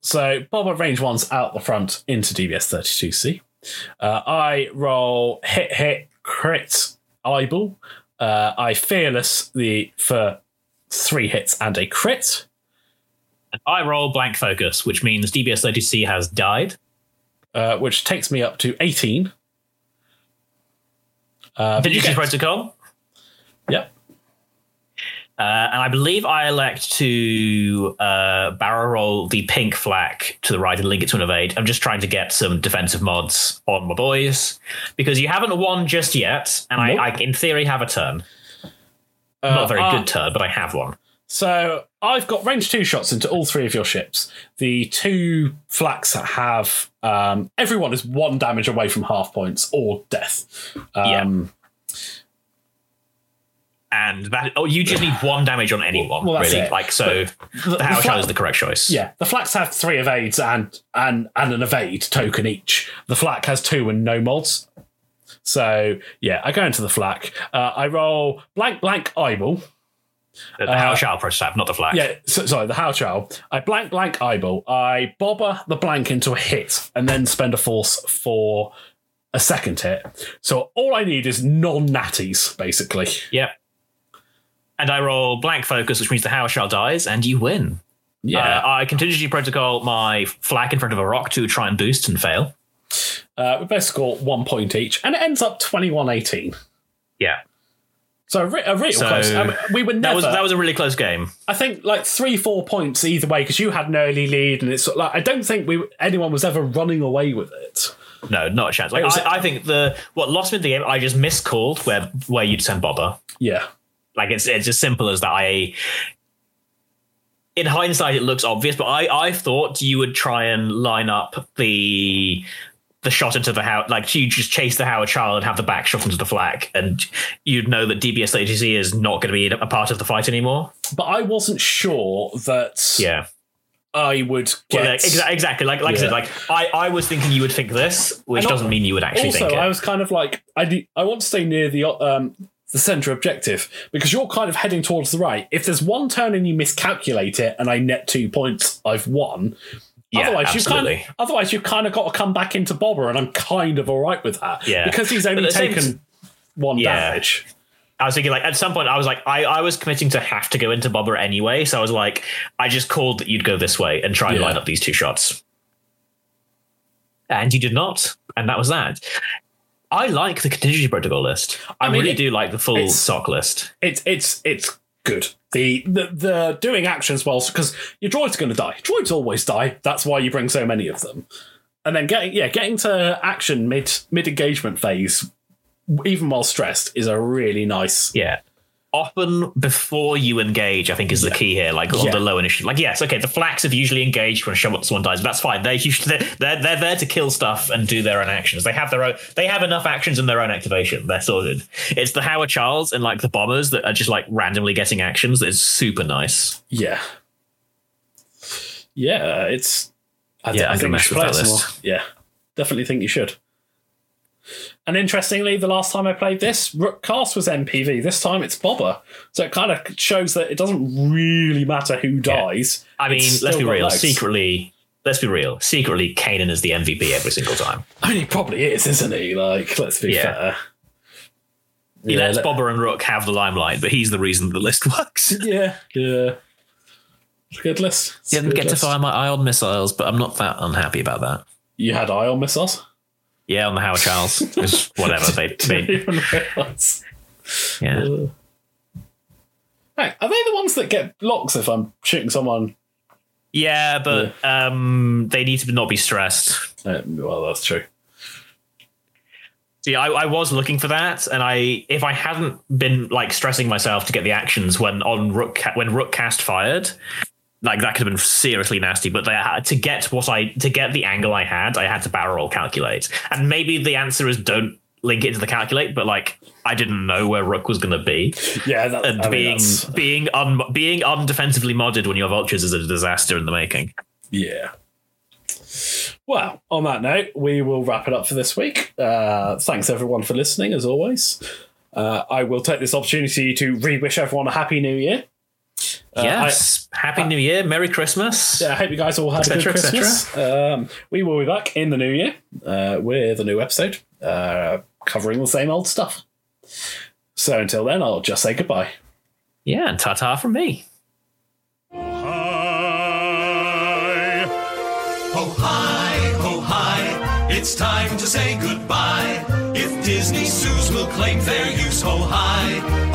so Bob at range one's out the front into DBS 32C. Uh, I roll hit, hit, crit, eyeball. Uh, I fearless the for three hits and a crit. And I roll blank focus, which means DBS 32C has died. uh, which takes me up to 18. Uh, Did you get- see protocol? Uh, and I believe I elect to uh, barrel roll the pink flak to the right and link it to an evade. I'm just trying to get some defensive mods on my boys because you haven't won just yet, and Nope. I, I, in theory, have a turn. Uh, Not a very uh, good turn, but I have one. So I've got range two shots into all three of your ships. The two flaks have um, everyone is one damage away from half points or death. Um, And that oh, you just need one damage on anyone, Well, really. it. Like so, the, fla- Child is the correct choice. Yeah, the flaks have three evades and and and an evade token each. The flak has two and no mods. So yeah, I go into the flak. Uh, I roll blank blank eyeball. The, the Chall prototype, not the flak. Uh, Yeah, so, sorry, the Haor Chall. I blank blank eyeball. I Boba the blank into a hit and then spend a force for a second hit. So all I need is non natties, basically. Yep. And I roll blank focus, which means the Haor Chall dies, and you win. Yeah. Uh, I contingency protocol my flak in front of a rock to try and boost and fail. Uh, we both score one point each, and it ends up 21 18. Yeah. So a, re- a real So, close. I mean, we were never. That was that was a really close game. I think like three, four points either way because you had an early lead, and it's like I don't think we anyone was ever running away with it. No, not a chance. Like was- I, I think the what lost me the game, I just miscalled where where you'd send Boba. Yeah, Like it's it's as simple as that. I in hindsight it looks obvious, but I I thought you would try and line up the the shot into the Howard, like you just chase the Haor Chall and have the back shot into the flak, and you'd know that DBS ATC is not going to be a part of the fight anymore. but I wasn't sure that Yeah, I would get. Well, exa- exactly. Like like I said, like I I was thinking you would think this, which doesn't mean you would actually also, think it. I was kind of like I do, I want to stay near the um the center objective because you're kind of heading towards the right. If there's one turn and you miscalculate it and I net two points, I've won. Yeah, otherwise, you've kind of otherwise you've kind of got to come back into Boba, and I'm kind of all right with that. Yeah. because he's only But at same taken one Yeah. damage. I was thinking like at some point I was like I, I was committing to have to go into Boba anyway, so I was like I just called that you'd go this way and try and Yeah. line up these two shots. And you did not, and that was that. I like the contingency protocol list. I, I mean, really it- do like the full sock list. It's it's it's good. The the, the doing actions well because your droid's are going to die. Droids always die. That's why you bring so many of them. And then getting yeah getting to action mid mid engagement phase, even while stressed, is a really nice. Yeah. Often before you engage, I think is the key here. Like on the low initiative. Like yes, okay, the flaks have usually engaged when someone dies, but that's fine. They're usually they're, they're there to kill stuff and do their own actions. They have their own. They have enough actions in their own activation. They're sorted. It's the Haor Challs and like the bombers that are just like randomly getting actions. That is super nice. Yeah. Yeah, it's. I, Yeah, I I'm think you should play that it more. Yeah, definitely think you should. And interestingly, the last time I played this, Rook Kast was MVP. This time it's Boba. So it kind of shows that it doesn't really matter who dies. I mean, let's be real. legs. Secretly, let's be real. Secretly, Kanan is the MVP every single time. I mean, he probably is, isn't he? Like, let's be Yeah. fair. He Yeah, lets let- Boba and Rook have the limelight, but he's the reason the list [laughs] works. Yeah, yeah. It's a good list. It's Didn't good get to fire my ion missiles, but I'm not that unhappy about that. You had ion missiles? Yeah, on the Haor Challs. [laughs] Whatever. They, [laughs] they, yeah. Hey, are they the ones that get blocks if I'm shooting someone? yeah, but um, they need to not be stressed. Uh, well, that's true. See, I, I was looking for that, and I if I hadn't been like stressing myself to get the actions when on Rook when Rook Kast fired, like that could have been seriously nasty. But they had to get what I to get the angle I had, I had to barrel roll calculate, and maybe the answer is don't link it into the calculate. But like I didn't know where Rook was going to be, Yeah, that, and I mean, being that's- being un, being undefensively modded when you're vultures is a disaster in the making. yeah. Well, on that note, we will wrap it up for this week. Uh, thanks everyone for listening, as always. Uh, I will take this opportunity to re wish everyone a happy new year. Yes. Happy New Year. Merry Christmas. Uh, I hope you guys all had a good cetera. Christmas. Um, we will be back in the new year uh, with a new episode uh, covering the same old stuff. So until then, I'll just say goodbye. Yeah, and ta ta from me. Hi. Oh, hi, oh, hi. It's time to say goodbye. If Disney sues, we'll claim fair use. Oh, hi, ho, hi, ho,